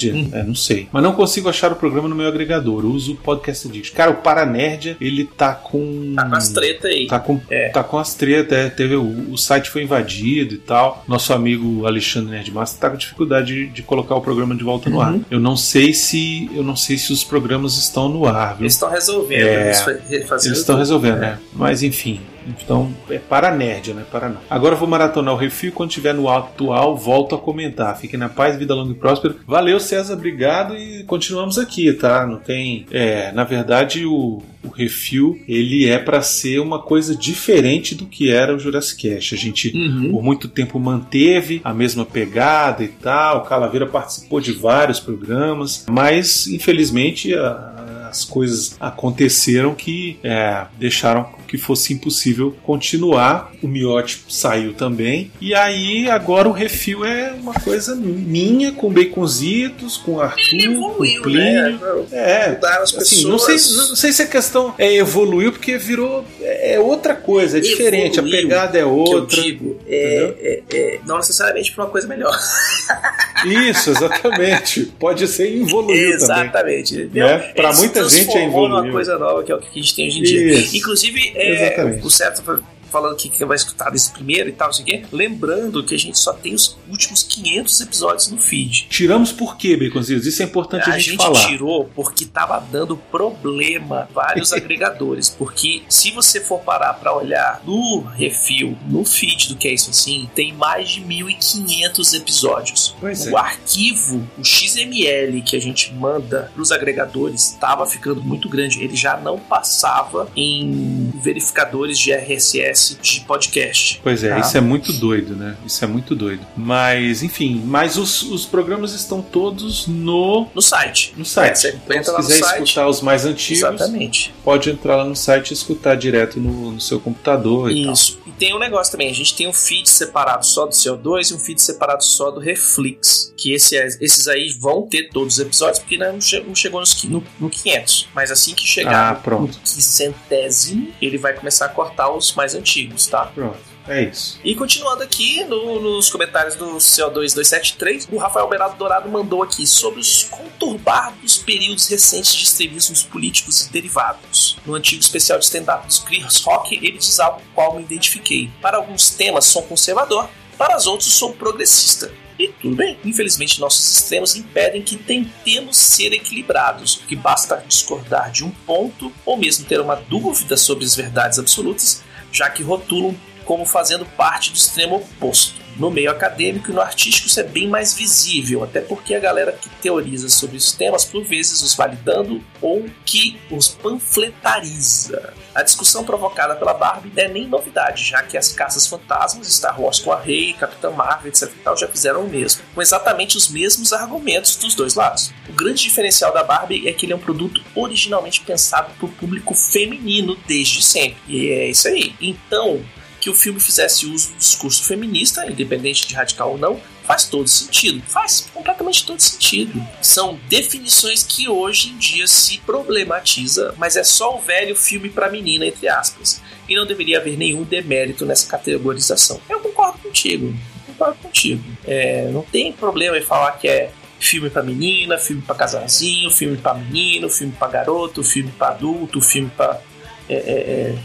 Paranerd?
Hum.
É, não sei. Mas não consigo achar o programa no meu agregador. Eu uso o Podcast Addict. Cara, o Paranerd, ele tá com.
Tá com as tretas aí.
Tá com,
É.
tá com as tretas, é, teve o, o site foi invadido e tal. Nosso amigo Alexandre Nerdmaster tá com dificuldade de, de colocar o programa de volta no
Uhum.
ar. Eu não sei se eu não sei se os programas estão no ar, viu?
Eles estão resolvendo.
É.
eles
Eles estão resolvendo,
É.
né? Mas enfim. Então, é para nerd, né? Para não. Agora eu vou maratonar o refil. Quando tiver no atual, volto a comentar. Fiquem na paz, vida longa e próspera. Valeu, César, obrigado. E continuamos aqui, tá? Não tem. É, na verdade, o, o refil ele é para ser uma coisa diferente do que era o Jurassic Cast. A gente
Uhum.
por muito tempo manteve a mesma pegada e tal. O Calaveira participou de vários programas, mas infelizmente a- as coisas aconteceram que é, deixaram que fosse impossível continuar. O Miotti saiu também. E aí agora o refil é uma coisa minha, com baconzitos, com Arthur, com o
Evoluiu,
Plínio.
né?
É,
Mudaram as
assim, não sei, não sei se a questão é evoluiu porque virou é outra coisa, é diferente, a
Evoluiu,
pegada é
que eu
outra.
digo, é, é- é- não necessariamente para uma coisa melhor.
Isso, exatamente. Pode ser evoluiu também.
Exatamente.
Né?
Se
muita gente é
numa
evoluiu.
coisa nova que é o que a gente tem hoje em dia.
Isso.
Inclusive, é,
Exatamente.
o certo falando que quem vai escutar desse primeiro e tal, não sei o quê. Lembrando que a gente só tem os últimos 500 episódios no feed.
Tiramos por quê, Baconzitos? Isso é importante a,
A
gente,
gente
falar.
tirou porque tava dando problema vários agregadores. Porque se você for parar pra olhar no refil, no feed do que é isso assim, tem mais de 1.500 episódios.
Pois
o
é.
arquivo, o XML que a gente manda pros agregadores, estava ficando muito grande. Ele já não passava em verificadores de RSS de podcast.
Pois é,
Tá.
isso é muito doido, né? Isso é muito doido. Mas, enfim, mas os, os programas estão todos no,
No site.
no site.
É, você
então,
entra
se
lá no
quiser
site.
escutar os mais antigos,
Exatamente.
pode entrar lá no site e escutar direto no, no seu computador e tal.
Isso. E tem um negócio também, a gente tem um feed separado só do CO2 e um feed separado só do Reflex. Que esse é- esses aí vão ter todos os episódios, porque ainda não, che- não chegou nos, no, no 500. Mas assim que chegar
Ah, pronto.
no centésimo, ele vai começar a cortar os mais antigos, tá?
Pronto. É isso.
E continuando aqui no- nos comentários do CO2273, o Rafael Berado Dourado mandou aqui sobre os conturbados períodos recentes de extremismos políticos e derivados. No antigo especial de stand-up dos Chris Rock, ele diz algo com qual me identifiquei. Para alguns temas sou conservador, para os outros sou progressista. E tudo bem. Infelizmente, nossos extremos impedem que tentemos ser equilibrados, que basta discordar de um ponto ou mesmo ter uma dúvida sobre as verdades absolutas, já que rotulam como fazendo parte do extremo oposto. No meio acadêmico e no artístico isso é bem mais visível, até porque a galera que teoriza sobre os temas por vezes os validando ou que os panfletariza. A discussão provocada pela Barbie não é nem novidade, já que as caças fantasmas, Star Wars com a Rey, Capitã Marvel, etc tal, já fizeram o mesmo, com exatamente os mesmos argumentos dos dois lados. O grande diferencial da Barbie é que ele é um produto originalmente pensado para o público feminino desde sempre. E é isso aí. Então, que o filme fizesse uso do discurso feminista, independente de radical ou não, faz todo sentido. Faz completamente todo sentido. São definições que hoje em dia se problematiza, mas é só o velho filme pra menina, entre aspas. E não deveria haver nenhum demérito nessa categorização. Eu concordo contigo. Concordo contigo. É, não tem problema em falar que é filme pra menina, filme pra casalzinho, filme pra menino, filme pra garoto, filme pra adulto, filme pra. é, é, é,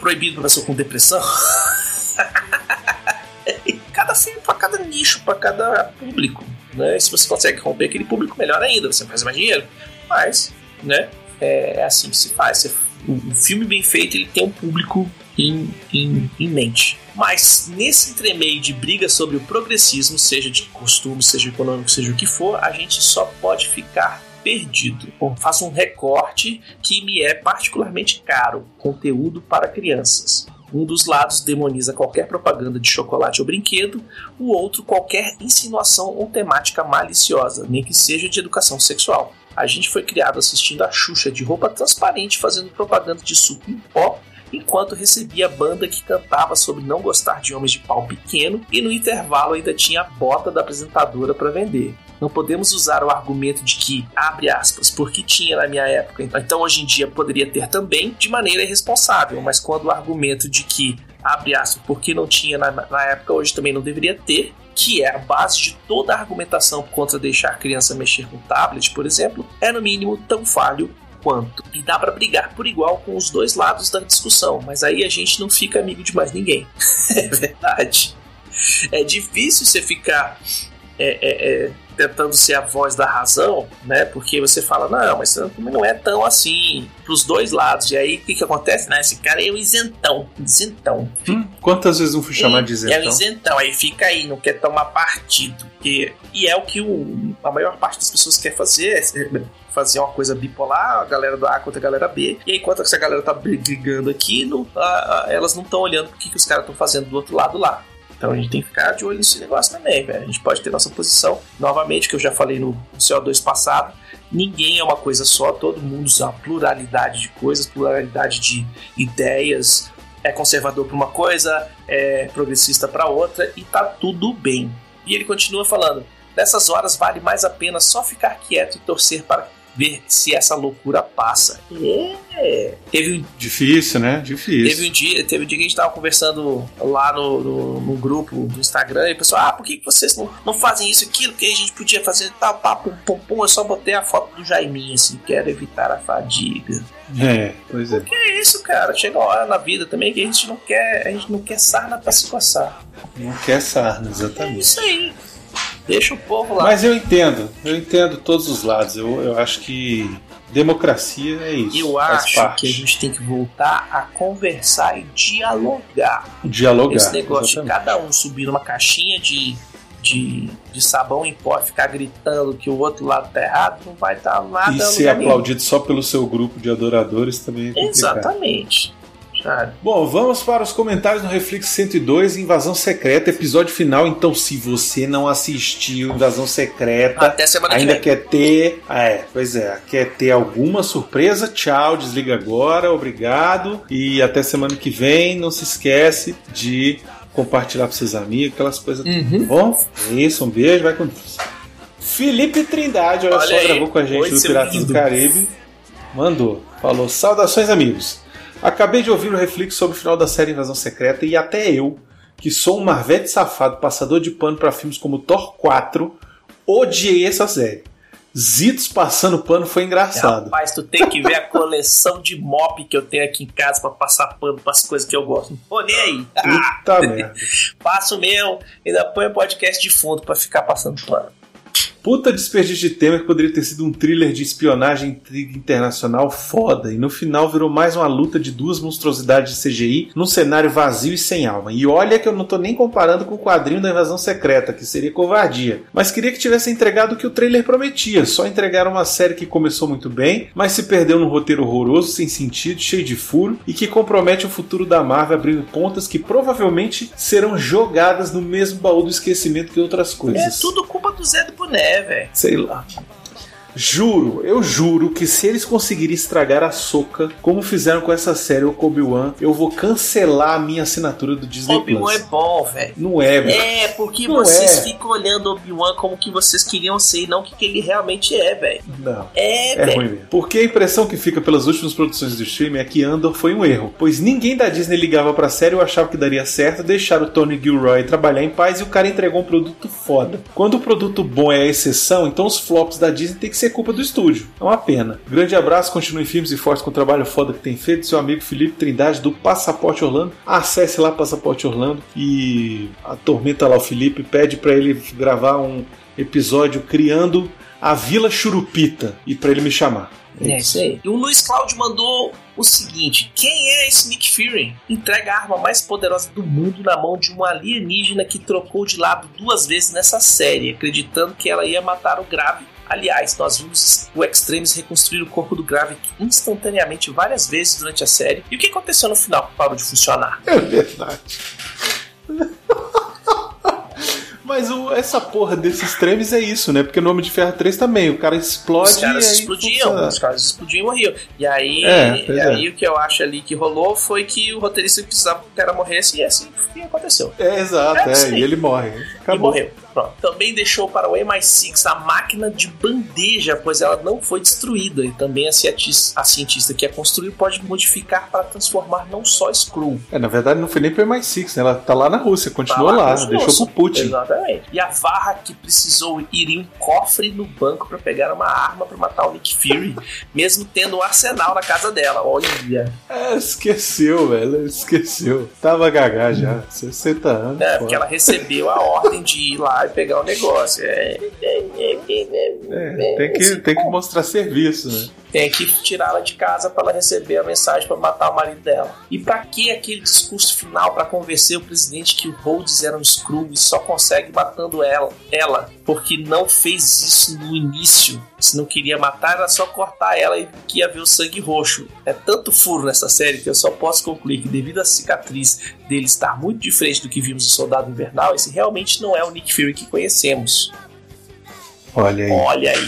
proibido pra pessoa com depressão. cada filme para cada nicho, para cada público. Né? E se você consegue romper aquele público, melhor ainda, você faz mais dinheiro. Mas, né? É assim que se faz. Um filme bem feito ele tem um público em, em, em mente. Mas nesse entremeio de briga sobre o progressismo, seja de costume, seja econômico, seja o que for, a gente só pode ficar perdido. Faço um recorte que me é particularmente caro: conteúdo para crianças. Um dos lados demoniza qualquer propaganda de chocolate ou brinquedo, o outro qualquer insinuação ou temática maliciosa, nem que seja de educação sexual. A gente foi criado assistindo a Xuxa de roupa transparente fazendo propaganda de suco em pó, enquanto recebia a banda que cantava sobre não gostar de homens de pau pequeno e no intervalo ainda tinha a bota da apresentadora para vender. Não podemos usar o argumento de que, abre aspas, porque tinha na minha época, então hoje em dia poderia ter também, de maneira irresponsável, mas quando o argumento de que, abre aspas, porque não tinha na, na época, hoje também não deveria ter, que é a base de toda a argumentação contra deixar a criança mexer com tablet, por exemplo, é no mínimo tão falho quanto. E dá pra brigar por igual com os dois lados da discussão, mas aí a gente não fica amigo de mais ninguém. é verdade. É difícil você ficar é, é, é, tentando ser a voz da razão, né? Porque você fala, não, mas não é tão assim pros dois lados. E aí o que, que acontece? Né? Esse cara é um isentão. Isentão.
Hum, quantas vezes não fui chamar de
É o
isentão?
isentão, aí fica aí, não quer tomar partido. E, e é o que o- a maior parte das pessoas quer fazer, é fazer uma coisa bipolar, a galera do A contra a galera B. E aí, enquanto essa galera tá brigando aqui, no- a- a- elas não estão olhando o que, que os caras estão fazendo do outro lado lá. Então a gente tem que ficar de olho nesse negócio também, velho. A gente pode ter nossa posição. Novamente, que eu já falei no CO2 passado, ninguém é uma coisa só, todo mundo usa uma pluralidade de coisas, pluralidade de ideias. É conservador para uma coisa, é progressista para outra e tá tudo bem. E ele continua falando: nessas horas vale mais a pena só ficar quieto e torcer para ver se essa loucura passa. É. Teve um
Difícil, né? Difícil.
Teve um dia, teve um dia que a gente tava conversando lá no, no, no grupo do Instagram e o pessoal, ah, por que, que vocês não, não fazem isso e aquilo? Que a gente podia fazer tal, pá, pum, pum, pum. Eu só botei a foto do Jaiminho, assim, quero evitar a fadiga.
É, pois é.
Que é isso, cara? Chega uma hora na vida também que a gente não quer, a gente não quer sarna pra se coçar.
Não quer sarna,
É
exatamente.
isso aí. Deixa o povo lá.
Mas eu entendo, eu entendo todos os lados. Eu, eu acho que democracia é isso.
eu acho que a gente tem que voltar a conversar e dialogar.
dialogar.
Esse negócio de
exatamente.
cada um subir numa caixinha de, de, de sabão em pó e ficar gritando que o outro lado tá errado, não vai dar nada.
E ser
nenhum.
aplaudido só pelo seu grupo de adoradores também é.
Exatamente. Sabe?
Bom, vamos para os comentários no Reflex 102, Invasão Secreta, episódio final. Então, se você não assistiu Invasão Secreta,
Até semana que
ainda
vem.
quer ter. Ah, é, pois é, quer ter alguma surpresa? Tchau, desliga agora, obrigado. E até semana que vem. Não se esquece de compartilhar para seus amigos, aquelas coisas.
Uhum.
Tá bom? É isso, um beijo, vai com Deus. Felipe Trindade, olha,
Olha
só,
aí.
gravou com a gente
Oi, seu
Piratas do. Caribe. Mandou. Falou: Saudações, amigos. Acabei de ouvir o reflexo sobre o final da série Invasão Secreta e até eu, que sou um marvete safado, passador de pano para filmes como Thor 4, odiei essa série. Zitos passando pano foi engraçado.
Rapaz, tu tem que ver a coleção de mop que eu tenho aqui em casa pra passar pano pras coisas que eu gosto. Tô nem aí. Ah,
Puta merda.
passo meu, ainda põe o podcast de fundo pra ficar passando pano.
Puta desperdício de tema que poderia ter sido um thriller de espionagem intriga internacional foda. E no final virou mais uma luta de duas monstruosidades de CGI num cenário vazio e sem alma. E olha que eu não tô nem comparando com o quadrinho da invasão secreta, que seria covardia. Mas queria que tivesse entregado o que o trailer prometia. Só entregaram uma série que começou muito bem, mas se perdeu num roteiro horroroso, sem sentido, cheio de furo e que compromete o futuro da Marvel abrindo pontas que provavelmente serão jogadas no mesmo baú do esquecimento que outras coisas.
É tudo culpa do Zé do Boné, velho.
Sei lá. Juro, eu juro que se eles conseguirem estragar a Soca, como fizeram com essa série o Obi-Wan, eu vou cancelar a minha assinatura do Disney
Obi-Wan é
Plus.
bom, velho.
Não é, velho.
É, porque
Não
vocês
é.
ficam olhando Obi-Wan como que vocês queriam ser e não o que, que ele realmente é, velho.
Não.
É,
É
velho.
mesmo. Porque a impressão que fica pelas últimas produções do streaming é que Andor foi um erro, pois ninguém da Disney ligava pra série ou achava que daria certo, deixaram o Tony Gilroy trabalhar em paz e o cara entregou um produto foda. Quando o produto bom é a exceção, então os flops da Disney tem que ser culpa do estúdio. É uma pena. Grande abraço, continue firmes e fortes com o trabalho foda que tem feito. Seu amigo Felipe Trindade do Passaporte Orlando. Acesse lá Passaporte Orlando e atormenta lá o Felipe, pede pra ele gravar um episódio criando a Vila Churupita e pra ele me chamar.
É isso aí. E o Luiz Cláudio mandou o seguinte: quem é esse Nick Fury? Entrega a arma mais poderosa do mundo na mão de uma alienígena que trocou de lado duas vezes nessa série, acreditando que ela ia matar o Grave. Aliás, nós vimos o Extremes reconstruir o corpo do Grave instantaneamente várias vezes durante a série. E o que aconteceu no final que parou de funcionar?
É verdade. Mas o- essa porra desses tremes é isso, né? Porque no Homem de Ferro 3 também, o cara explode
Os caras
e
explodiam,
funciona.
os caras explodiam e morriam. E aí,
É,
e
é.
aí o que eu acho ali que rolou foi que o roteirista precisava que o cara morresse e assim aconteceu.
É, exato,
É,
é, e ele morre.
E
Acabou.
morreu. Pronto. Também deixou para o MI6 a máquina de bandeja, pois ela não foi destruída. E também a cientista, a cientista que a construiu pode modificar para transformar não só Skrull.
É, na verdade não foi nem pro MI6, né? Ela tá lá na Rússia, continua
Tá
lá,
os
deixou
russos.
pro Putin.
Exatamente. E a Varra que precisou ir em um cofre no banco para pegar uma arma para matar o Nick Fury, mesmo tendo um arsenal na casa dela. Olha.
É, esqueceu, velho, esqueceu. Tava gagá já, 60 anos.
É,
pô.
porque ela recebeu a ordem de ir lá e pegar o negócio. É,
É, tem que, tem que mostrar serviço, né?
tem que tirá-la de casa para ela receber a mensagem para matar o marido dela. E para que aquele discurso final para convencer o presidente que o Rhodes era um Skrull e só consegue matando ela, ela, porque não fez isso no início. Se não queria matar, era só cortar ela e que ia ver o sangue roxo. É tanto furo nessa série que eu só posso concluir que devido à cicatriz dele estar muito diferente do que vimos no Soldado Invernal, esse realmente não é o Nick Fury que conhecemos.
Olha aí.
Olha aí.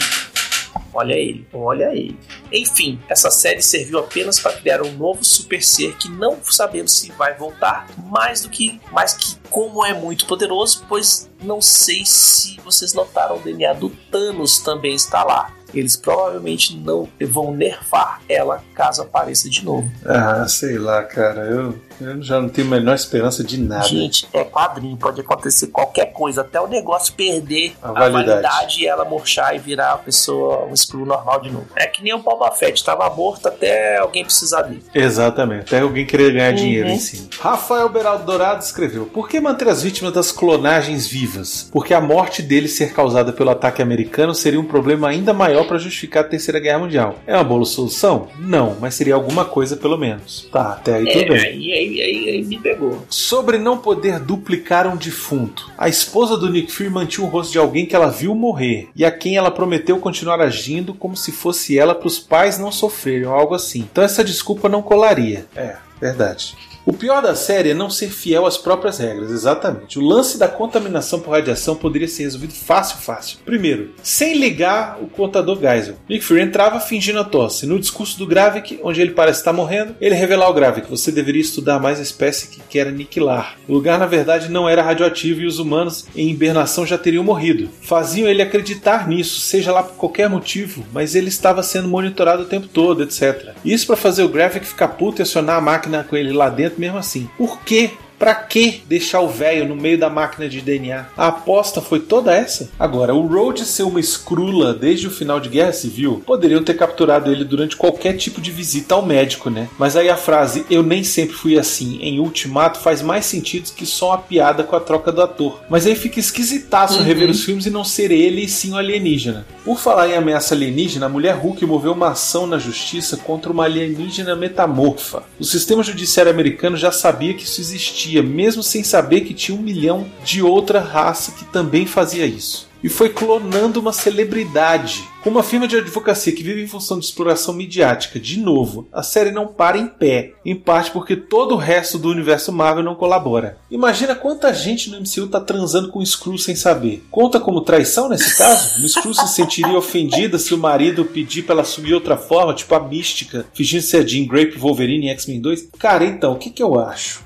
Olha ele, olha ele. Enfim, essa série serviu apenas para criar um novo super ser que não sabemos se vai voltar, mais do que, mas que como é muito poderoso, pois não sei se vocês notaram o DNA do Thanos também está lá. eles provavelmente não vão nerfar ela caso apareça de novo.
Ah, sei lá, cara. Eu, eu já não tenho a menor esperança de nada.
Gente, é quadrinho, pode acontecer qualquer coisa, até o negócio perder
A
a,
validade.
validade. e ela murchar e virar uma pessoa, um screw normal de novo. É que nem o Boba Fett, tava morto até alguém precisar dele.
Exatamente, até alguém querer ganhar
Uhum.
dinheiro em cima. Rafael Beraldo Dourado escreveu: Por que manter as vítimas das clonagens vivas? Porque a morte deles ser causada pelo ataque americano seria um problema ainda maior para justificar a Terceira Guerra Mundial. É uma boa solução? Não, mas seria alguma coisa pelo menos. Tá, até aí
É,
tudo bem.
aí, aí, aí, aí me pegou.
Sobre não poder duplicar um defunto. A esposa do Nick Fury mantinha o rosto de alguém que ela viu morrer e a quem ela prometeu continuar agindo como se fosse ela para os pais não sofrerem ou algo assim. Então essa desculpa não colaria. É, verdade. O pior da série é não ser fiel às próprias regras, exatamente. O lance da contaminação por radiação poderia ser resolvido fácil, fácil. Primeiro, sem ligar o contador Geisel. Nick Fury entrava fingindo a tosse. No discurso do Gravik, onde ele parece estar morrendo, ele revelar ao Gravik: você deveria estudar mais a espécie que quer aniquilar. O lugar, na verdade, não era radioativo e os humanos em hibernação já teriam morrido. Faziam ele acreditar nisso, seja lá por qualquer motivo, mas ele estava sendo monitorado o tempo todo, etc. Isso para fazer o Gravik ficar puto e acionar a máquina com ele lá dentro mesmo assim. Por quê? Pra que deixar o velho no meio da máquina de DNA? A aposta foi toda essa? Agora, o Rhodes ser uma escrula desde o final de Guerra Civil, poderiam ter capturado ele durante qualquer tipo de visita ao médico, né? Mas aí a frase eu nem sempre fui assim em Ultimato faz mais sentido que só uma piada com a troca do ator. Mas aí fica esquisitaço rever os filmes e não ser ele e sim o alienígena. Por falar em ameaça alienígena, a mulher Hulk moveu uma ação na justiça contra uma alienígena metamorfa. O sistema judiciário americano já sabia que isso existia, mesmo sem saber que tinha um milhão de outra raça que também fazia isso. E foi clonando uma celebridade. Com uma firma de advocacia que vive em função de exploração midiática, de novo, a série não para em pé, em parte porque todo o resto do universo Marvel não colabora. Imagina quanta gente no MCU tá transando com o Screw sem saber. Conta como traição nesse caso? O Screw se sentiria ofendida se o marido pedir pra ela assumir outra forma, tipo a mística, fingindo ser a Jean Grey Wolverine em X-Men 2? Cara, então, o que, que eu acho?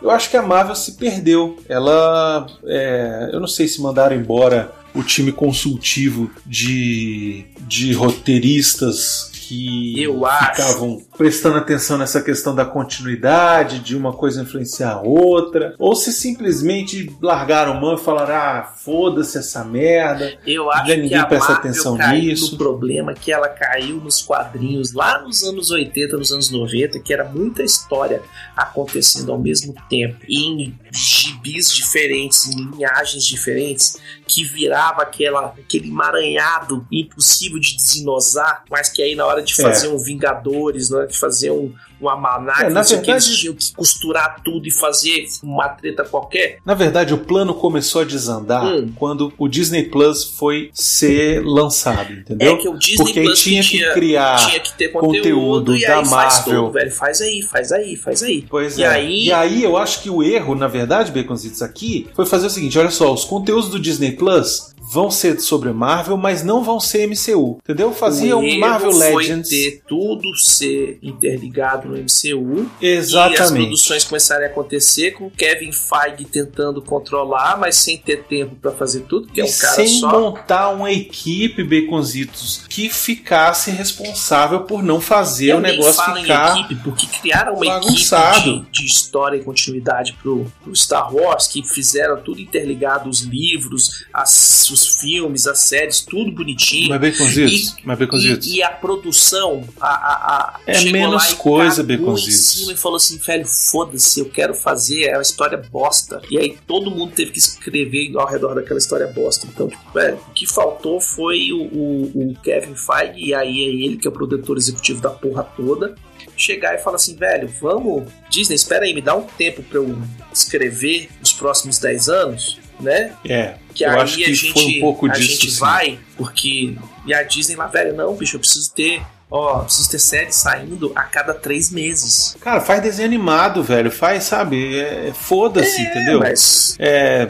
Eu acho que a Marvel se perdeu. Ela. é, eu não sei se mandaram embora o time consultivo de, de roteiristas que
Eu acho.
ficavam prestando atenção nessa questão da continuidade, de uma coisa influenciar a outra, ou se simplesmente largaram mão e falaram: ah, foda-se essa merda.
Eu acho
Já
que
ninguém
a
presta
Marvel
atenção
caiu
nisso.
no problema que ela caiu nos quadrinhos lá nos anos 80, nos anos 90, que era muita história acontecendo ao mesmo tempo, em gibis diferentes, em linhagens diferentes, que virava aquela, aquele emaranhado impossível de desenosar, mas que aí na hora de
É.
fazer um Vingadores, hora de fazer um, um Almanac,
É, na
o que, eles
verdade-
tinham que costurar tudo e fazer uma treta qualquer.
Na verdade, o plano começou a desandar
Hum.
quando o Disney Plus foi ser lançado, entendeu?
É que o Disney
Porque
Plus
tinha que
tinha,
criar
tinha que ter conteúdo,
conteúdo
e
da
aí faz
Marvel.
tudo, velho. Faz aí, faz aí, faz aí.
Pois
E
é.
aí-
E aí eu acho que o erro, na verdade, Baconzitos, aqui foi fazer o seguinte: olha só, os conteúdos do Disney Plus vão ser sobre Marvel, mas não vão ser MCU. Entendeu? Fazia
o
um Marvel
foi
Legends.
ter tudo ser interligado no MCU e as
Exatamente.
produções começarem a acontecer com Kevin Feige tentando controlar, mas sem ter tempo pra fazer tudo, que é
E
um cara
sem
só.
montar uma equipe, Baconzitos, que ficasse responsável por não fazer
Eu
o negócio
falo
ficar.
em equipe, porque criaram uma
bagunçado.
equipe de, de história e continuidade pro, pro Star Wars, que fizeram tudo interligado, os livros, as- os filmes, as séries, tudo bonitinho.
Mas Baconzitos,
E-
mas Baconzitos.
E, e a produção, a, a, a-
É menos coisa,
cagou em
Baconzitos.
cima e falou assim, velho, foda-se, eu quero fazer, é uma história bosta. E aí todo mundo teve que escrever ao redor daquela história bosta. Então, tipo, velho, o que faltou foi o, o- o Kevin Feige, e aí é ele que é o produtor executivo da porra toda, chegar e falar assim, velho, vamos, Disney, espera aí, me dá um tempo pra eu escrever os próximos 10 anos, né?
É,
Que
eu
aí
acho que
a gente,
foi um pouco
a
disso.
gente
sim.
vai, porque. E a Disney lá, velho, não, bicho, eu preciso ter Ó, preciso ter série saindo a cada três meses.
Cara, faz desenho animado, velho. Faz, sabe? É, Foda-se, entendeu?
Mas
É,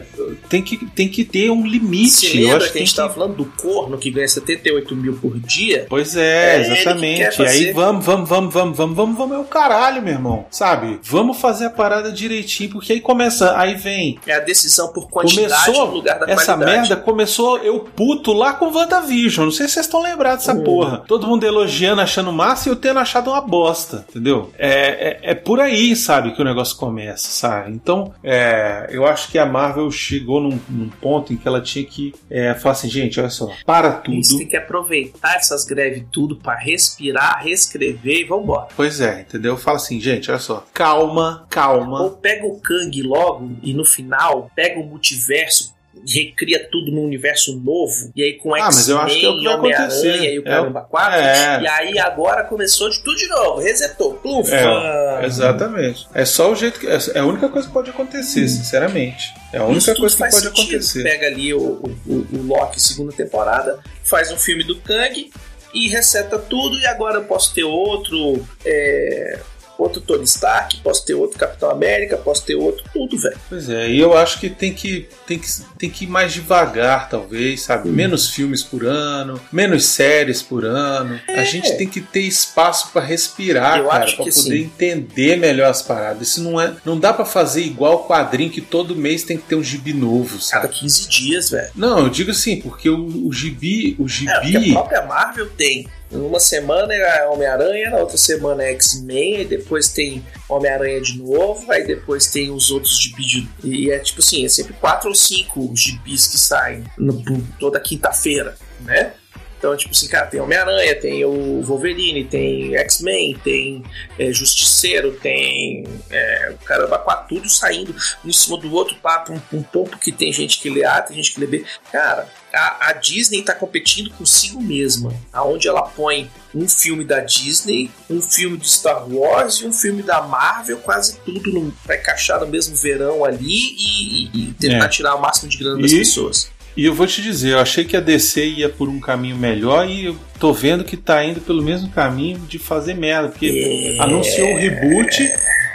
tem, que, tem que ter um limite. Eu acho
que a
que
gente
tem
tava falando do corno que ganha 78 mil por dia?
Pois é,
É que
exatamente. E aí vamos, vamos, vamos, vamos, vamos, vamos, vamos, é o caralho, meu irmão. Sabe? Vamos fazer a parada direitinho, porque aí começa, aí vem.
É a decisão por quantidade
Começou
no lugar da
essa
qualidade.
merda, começou eu puto lá com WandaVision. Não sei se vocês estão lembrados dessa
Hum.
porra. Todo mundo elogiando, achando massa e eu tendo achado uma bosta, entendeu? É, é, é por aí, sabe, que o negócio começa, sabe? Então, é, eu acho que a Marvel chegou num, num ponto em que ela tinha que é, falar assim, gente, olha só, para tudo.
Têm que aproveitar essas greves tudo pra respirar, reescrever e vambora.
Pois é, entendeu? Fala assim, gente, olha só, calma, calma.
Ou pega o Kang logo e no final pega o multiverso. Recria tudo num universo novo, e aí com
Ah, é o
X-Men,
acontecer.
Homem-Aranha e o
É,
Caramba 4,
é.
e aí agora começou de tudo de novo, resetou, pluf,
É, Exatamente. É só o jeito que. É a única coisa que pode acontecer, sinceramente. É a única coisa que pode
sentido.
acontecer.
Pega ali o, o, o- o Loki segunda temporada, faz um filme do Kang e reseta tudo, e agora eu posso ter outro. é, outro Tony Stark, posso ter outro Capitão América, posso ter outro tudo, velho.
Pois é, e eu acho que tem que, tem que tem que ir mais devagar, talvez, sabe? Menos filmes por ano, menos séries por ano. A gente tem que ter espaço pra respirar,
Eu
cara,
que
poder
sim.
entender melhor as paradas. Isso não é, não dá pra fazer igual quadrinho que todo mês tem que ter um gibi novo,
Cada
sabe?
15 dias, velho.
Não, eu digo assim, porque o, o gibi, o
É, porque a
gibi,
própria Marvel tem. Numa semana é Homem-Aranha, na outra semana é X-Men, depois tem Homem-Aranha de novo, aí depois tem os outros gibis. de- E é tipo assim, é sempre quatro ou cinco gibis que saem no- toda quinta-feira, né? Então, tipo assim, cara, tem Homem-Aranha, tem o Wolverine, tem X-Men, tem é, Justiceiro, tem é, caramba, quatro, tudo saindo um em cima do outro, pá, um, um ponto que tem gente que lê A, tem gente que lê B. Cara, a, a Disney tá competindo consigo mesma, aonde ela põe um filme da Disney, um filme de Star Wars e um filme da Marvel, quase tudo pra encaixar no mesmo verão ali e, e- e tentar
É.
tirar o máximo de grana das
E-
pessoas.
E eu vou te dizer, eu achei que a DC ia por um caminho melhor e eu tô vendo que tá indo pelo mesmo caminho de fazer merda, porque
É.
anunciou o reboot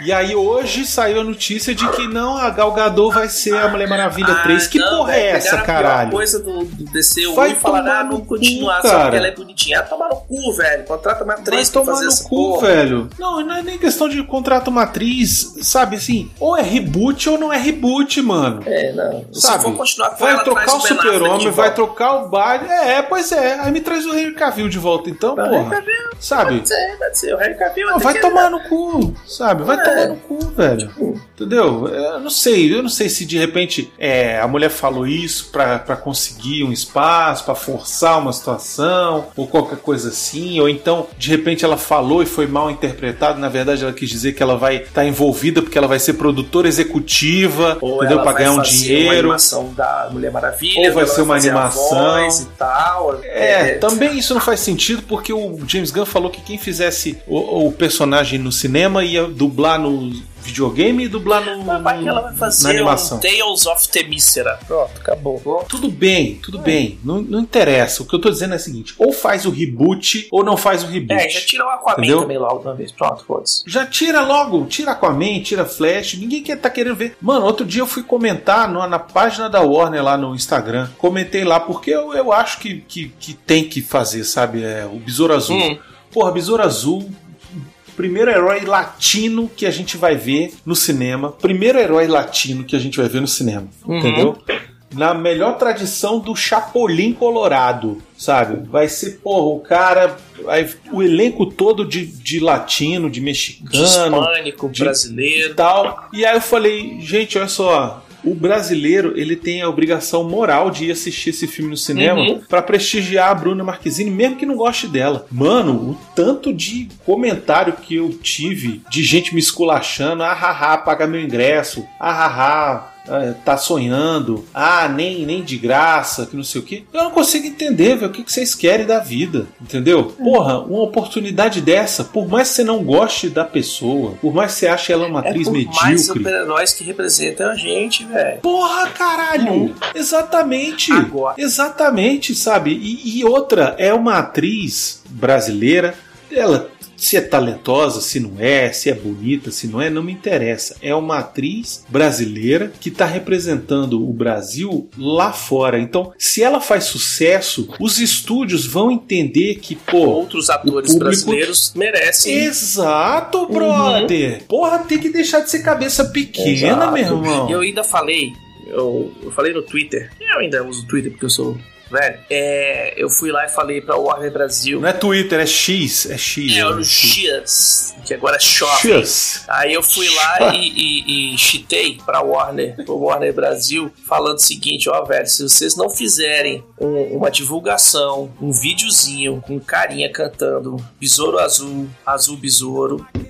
e aí hoje saiu a notícia de que não, a Gal Gadot vai ser a Mulher Maravilha 3. Que
Ah, não,
porra é essa, caralho?
coisa do, do DCU
Vai
e
tomar
ah,
no
vamos
cu,
continuar só porque ela é bonitinha. Ah, tomar no cu, velho. Contrata uma
Vai
atriz pra
tomar
fazer
no
essa
cu,
porra.
velho. Não, não é nem questão de contrato matriz, sabe assim? Ou é reboot ou não é reboot, mano.
É, não.
Sabe?
Se for continuar com
Vai
ela,
trocar o super-homem, vai trocar o baile. É, pois é. Aí me traz o Henry Cavill de volta, então,
Não,
porra.
Henry
Sabe?
Pode ser, pode ser. O Harry Cavill
Não, vai tomar no cu, sabe? Vai
É.
tomar no cu, velho. Entendeu? Eu não sei, eu não sei se de repente é, a mulher falou isso pra, pra conseguir um espaço, pra forçar uma situação, ou qualquer coisa assim, ou então de repente ela falou e foi mal interpretado, na verdade ela quis dizer que ela vai estar envolvida porque ela vai ser produtora executiva,
Ou
entendeu? Pra
vai
ganhar um
fazer Uma
dinheiro.
animação da Mulher Maravilha.
Ou vai ser uma animação.
E tal.
É, também isso não faz sentido porque o James Gunn falou que quem fizesse o, o personagem no cinema ia dublar no videogame e dublar no,
vai que ela vai
na
fazer
animação.
um Tales of Temícera. Pronto, acabou.
Tudo bem, tudo bem. Não, não interessa. O que eu tô dizendo é o seguinte: ou faz o reboot ou não faz o reboot.
É, já tira o Aquaman
Entendeu?
também logo de uma vez. Pronto, foda-se.
Já tira logo, tira Aquaman, tira Flash, ninguém quer tá querendo ver. Mano, outro dia eu fui comentar no- na página da Warner lá no Instagram. Comentei lá, porque eu, eu acho que, que, que tem que fazer, sabe? É, o Besouro Azul.
Hum.
Porra, Besouro Azul. Primeiro herói latino que a gente vai ver no cinema. Primeiro herói latino que a gente vai ver no cinema.
Uhum.
Entendeu? Na melhor tradição do Chapolin Colorado, sabe? Vai ser, porra, o cara. aí o elenco todo de, de latino, de
De
mexicano
hispânico,
de-
brasileiro.
e tal. E aí eu falei, gente, olha só. O brasileiro ele tem a obrigação moral de ir assistir esse filme no cinema
Uhum.
pra prestigiar a Bruna Marquezine, mesmo que não goste dela. Mano, o tanto de comentário que eu tive de gente me esculachando, ah, haha, paga meu ingresso, ah, haha, ah, tá sonhando, ah, nem, nem de graça, que não sei o que. Eu não consigo entender, velho, o que, que vocês querem da vida, entendeu? Porra, uma oportunidade dessa, por mais que você não goste da pessoa, por mais que você ache ela uma
É
atriz
por mais
medíocre.
super-heróis que representam a gente, velho.
Porra, caralho! Exatamente!
Agora.
Exatamente, sabe? E, e outra, é uma atriz brasileira ela se é talentosa, se não é, se é bonita, se não é, não me interessa. É uma atriz brasileira que está representando o Brasil lá fora. Então, se ela faz sucesso, os estúdios vão entender que, pô,
Outros atores
público-
brasileiros merecem.
Exato, brother! Porra, tem que deixar de ser cabeça pequena,
Exato.
meu irmão.
Eu ainda falei, eu, eu falei no Twitter, eu ainda uso o Twitter porque eu sou velho. É, eu fui lá e falei pra Warner Brasil.
Não é Twitter, é X. É X.
É,
né?
o X, que agora é Shopping.
X.
Aí eu fui lá e, e, e chitei pra Warner, pro Warner Brasil, falando o seguinte, ó, velho, se vocês não fizerem um- uma divulgação, um videozinho com carinha cantando Besouro Azul, Azul Besouro,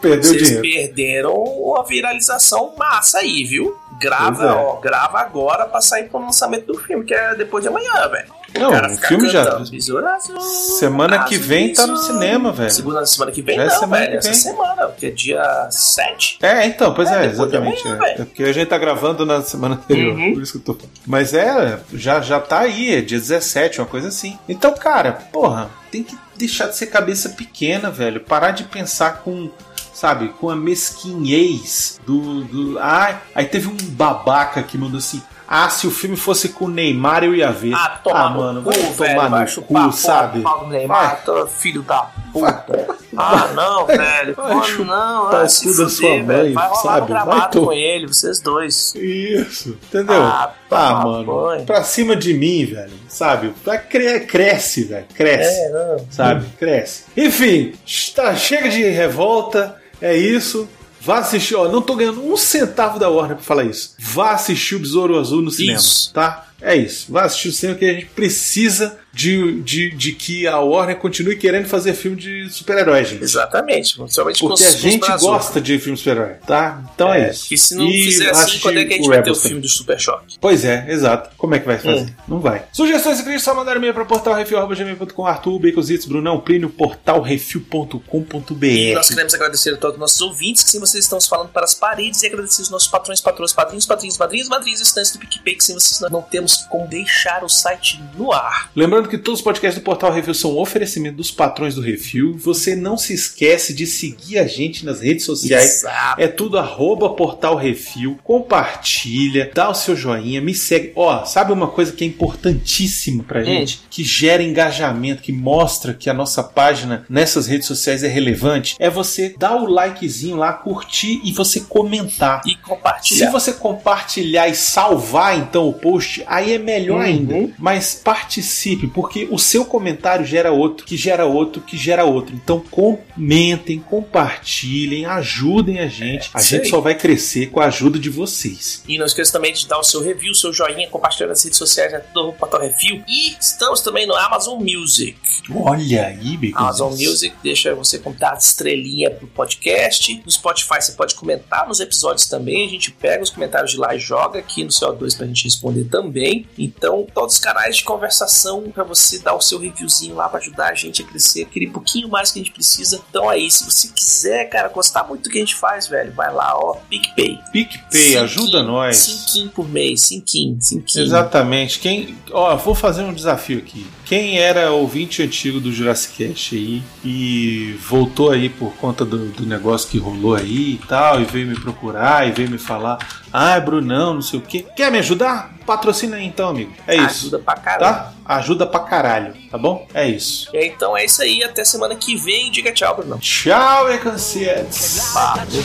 Perdeu
vocês
dinheiro.
perderam uma viralização massa aí, viu? Grava,
é.
ó, grava agora pra sair pro lançamento do filme, que é depois de amanhã, velho.
Não, o filme já.
cantando, Azul.
Semana que vem tá no cinema, velho.
Segunda semana que vem,
Já é
não,
semana
velho.
que
Essa
vem.
semana, que é dia 7.
É, então, pois
É,
é, exatamente.
amanhã,
é. É porque a gente tá gravando na semana anterior,
Uhum.
por isso que eu tô falando. Mas é, já, já tá aí, é dia 17, uma coisa assim. Então, cara, porra, tem que deixar de ser cabeça pequena, velho. Parar de pensar com. Sabe, com a mesquinhez do. do ah, aí teve um babaca que mandou assim. Ah, se o filme fosse com o Neymar, eu ia ver.
Ah, toma
mano,
no cu,
vai
velho.
tomar
vai
no cu, sabe?
Neymar, tô filho da puta. Ah, não, velho.
Vai
Mano, não, ah, se fuder,
sua
velho.
mãe,
Vai rolar
sabe?
um
Vai to-
com ele, vocês dois.
Isso, entendeu?
Ah,
Ah,
toma
mano,
banho.
pra cima de mim, velho, sabe? Vai cre- cresce, velho, cresce,
É, não.
sabe? Cresce. Enfim, tá, chega de revolta, é isso. Vá assistir, ó, não tô ganhando um centavo da Warner pra falar isso. Vá assistir o Besouro Azul no cinema,
Isso.
tá? É isso. Vá assistir o cinema que a gente precisa de, de, de que a Warner continue querendo fazer filme de super-herói, gente.
Exatamente, principalmente
Porque a
com os
gente gosta de filme de super-herói, tá? Então é,
É,
isso.
E se não
E
fizer assim, quando é que a gente vai ter o filme do Super Choque?
Pois é, exato. Como é que vai fazer?
Hum.
Não vai. Sugestões e críticas só mandar e-mail para portalrefil.gmail.com Arthur, Baconzitos, Brunão, Plínio, portalrefil.com.br
E nós queremos agradecer a todos os nossos ouvintes, que sim, vocês estão falando para as paredes, e agradecer os nossos patrões, patrões, padrinhos, padrinhos, madrinhas, madrinhas, estantes do PicPay, que sem vocês não temos como deixar o site no ar.
Lembrando que todos os podcasts do Portal Refil são um oferecimento dos patrões do Refil. Você não se esquece de seguir a gente nas redes sociais.
Exato.
É tudo arroba Portal Refil. Compartilha, dá o seu joinha, me segue. Ó, sabe uma coisa que é importantíssima pra
Hum.
gente? Que gera engajamento, que mostra que a nossa página nessas redes sociais é relevante? É você dar o likezinho lá, curtir e você comentar.
E
Se
compartilhar.
você compartilhar e salvar então o post, aí é melhor
Uhum.
ainda. Mas participe, porque o seu comentário gera outro, que gera outro, que gera outro. Então comentem, compartilhem, ajudem a gente. A
isso
gente
aí.
só vai crescer com a ajuda de vocês.
E não esqueça também de dar o seu review, o seu joinha, compartilhar nas redes sociais é do Portal Review. E estamos também no Amazon Music.
Olha aí, Bacon.
Amazon Music deixa você contar estrelinha pro podcast. No Spotify você pode comentar nos episódios também. A gente pega os comentários de lá e joga aqui no CO2 pra gente responder também. Então, todos os canais de conversação pra você dar o seu reviewzinho lá pra ajudar a gente a crescer aquele pouquinho mais que a gente precisa. Então aí, se você quiser, cara, gostar muito do que a gente faz, velho, vai lá, ó, PicPay.
PicPay, ajuda nós.
Cinquinho por mês, cinquinho, cinquinho.
Exatamente. Quem, ó, vou fazer um desafio aqui. Quem era ouvinte antigo do Jurassic Cast aí e voltou aí por conta do, do negócio que rolou aí e tal, e veio me procurar e veio me falar, ah, é Brunão, não sei o quê. Quer me ajudar? Patrocina aí então, amigo. É isso.
Ajuda pra caralho.
Tá? Ajuda pra caralho, tá bom? É isso.
É, então é isso aí. Até semana que vem. Diga tchau, Brunão.
Tchau, Ecancietes.
Valeu.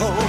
Oh.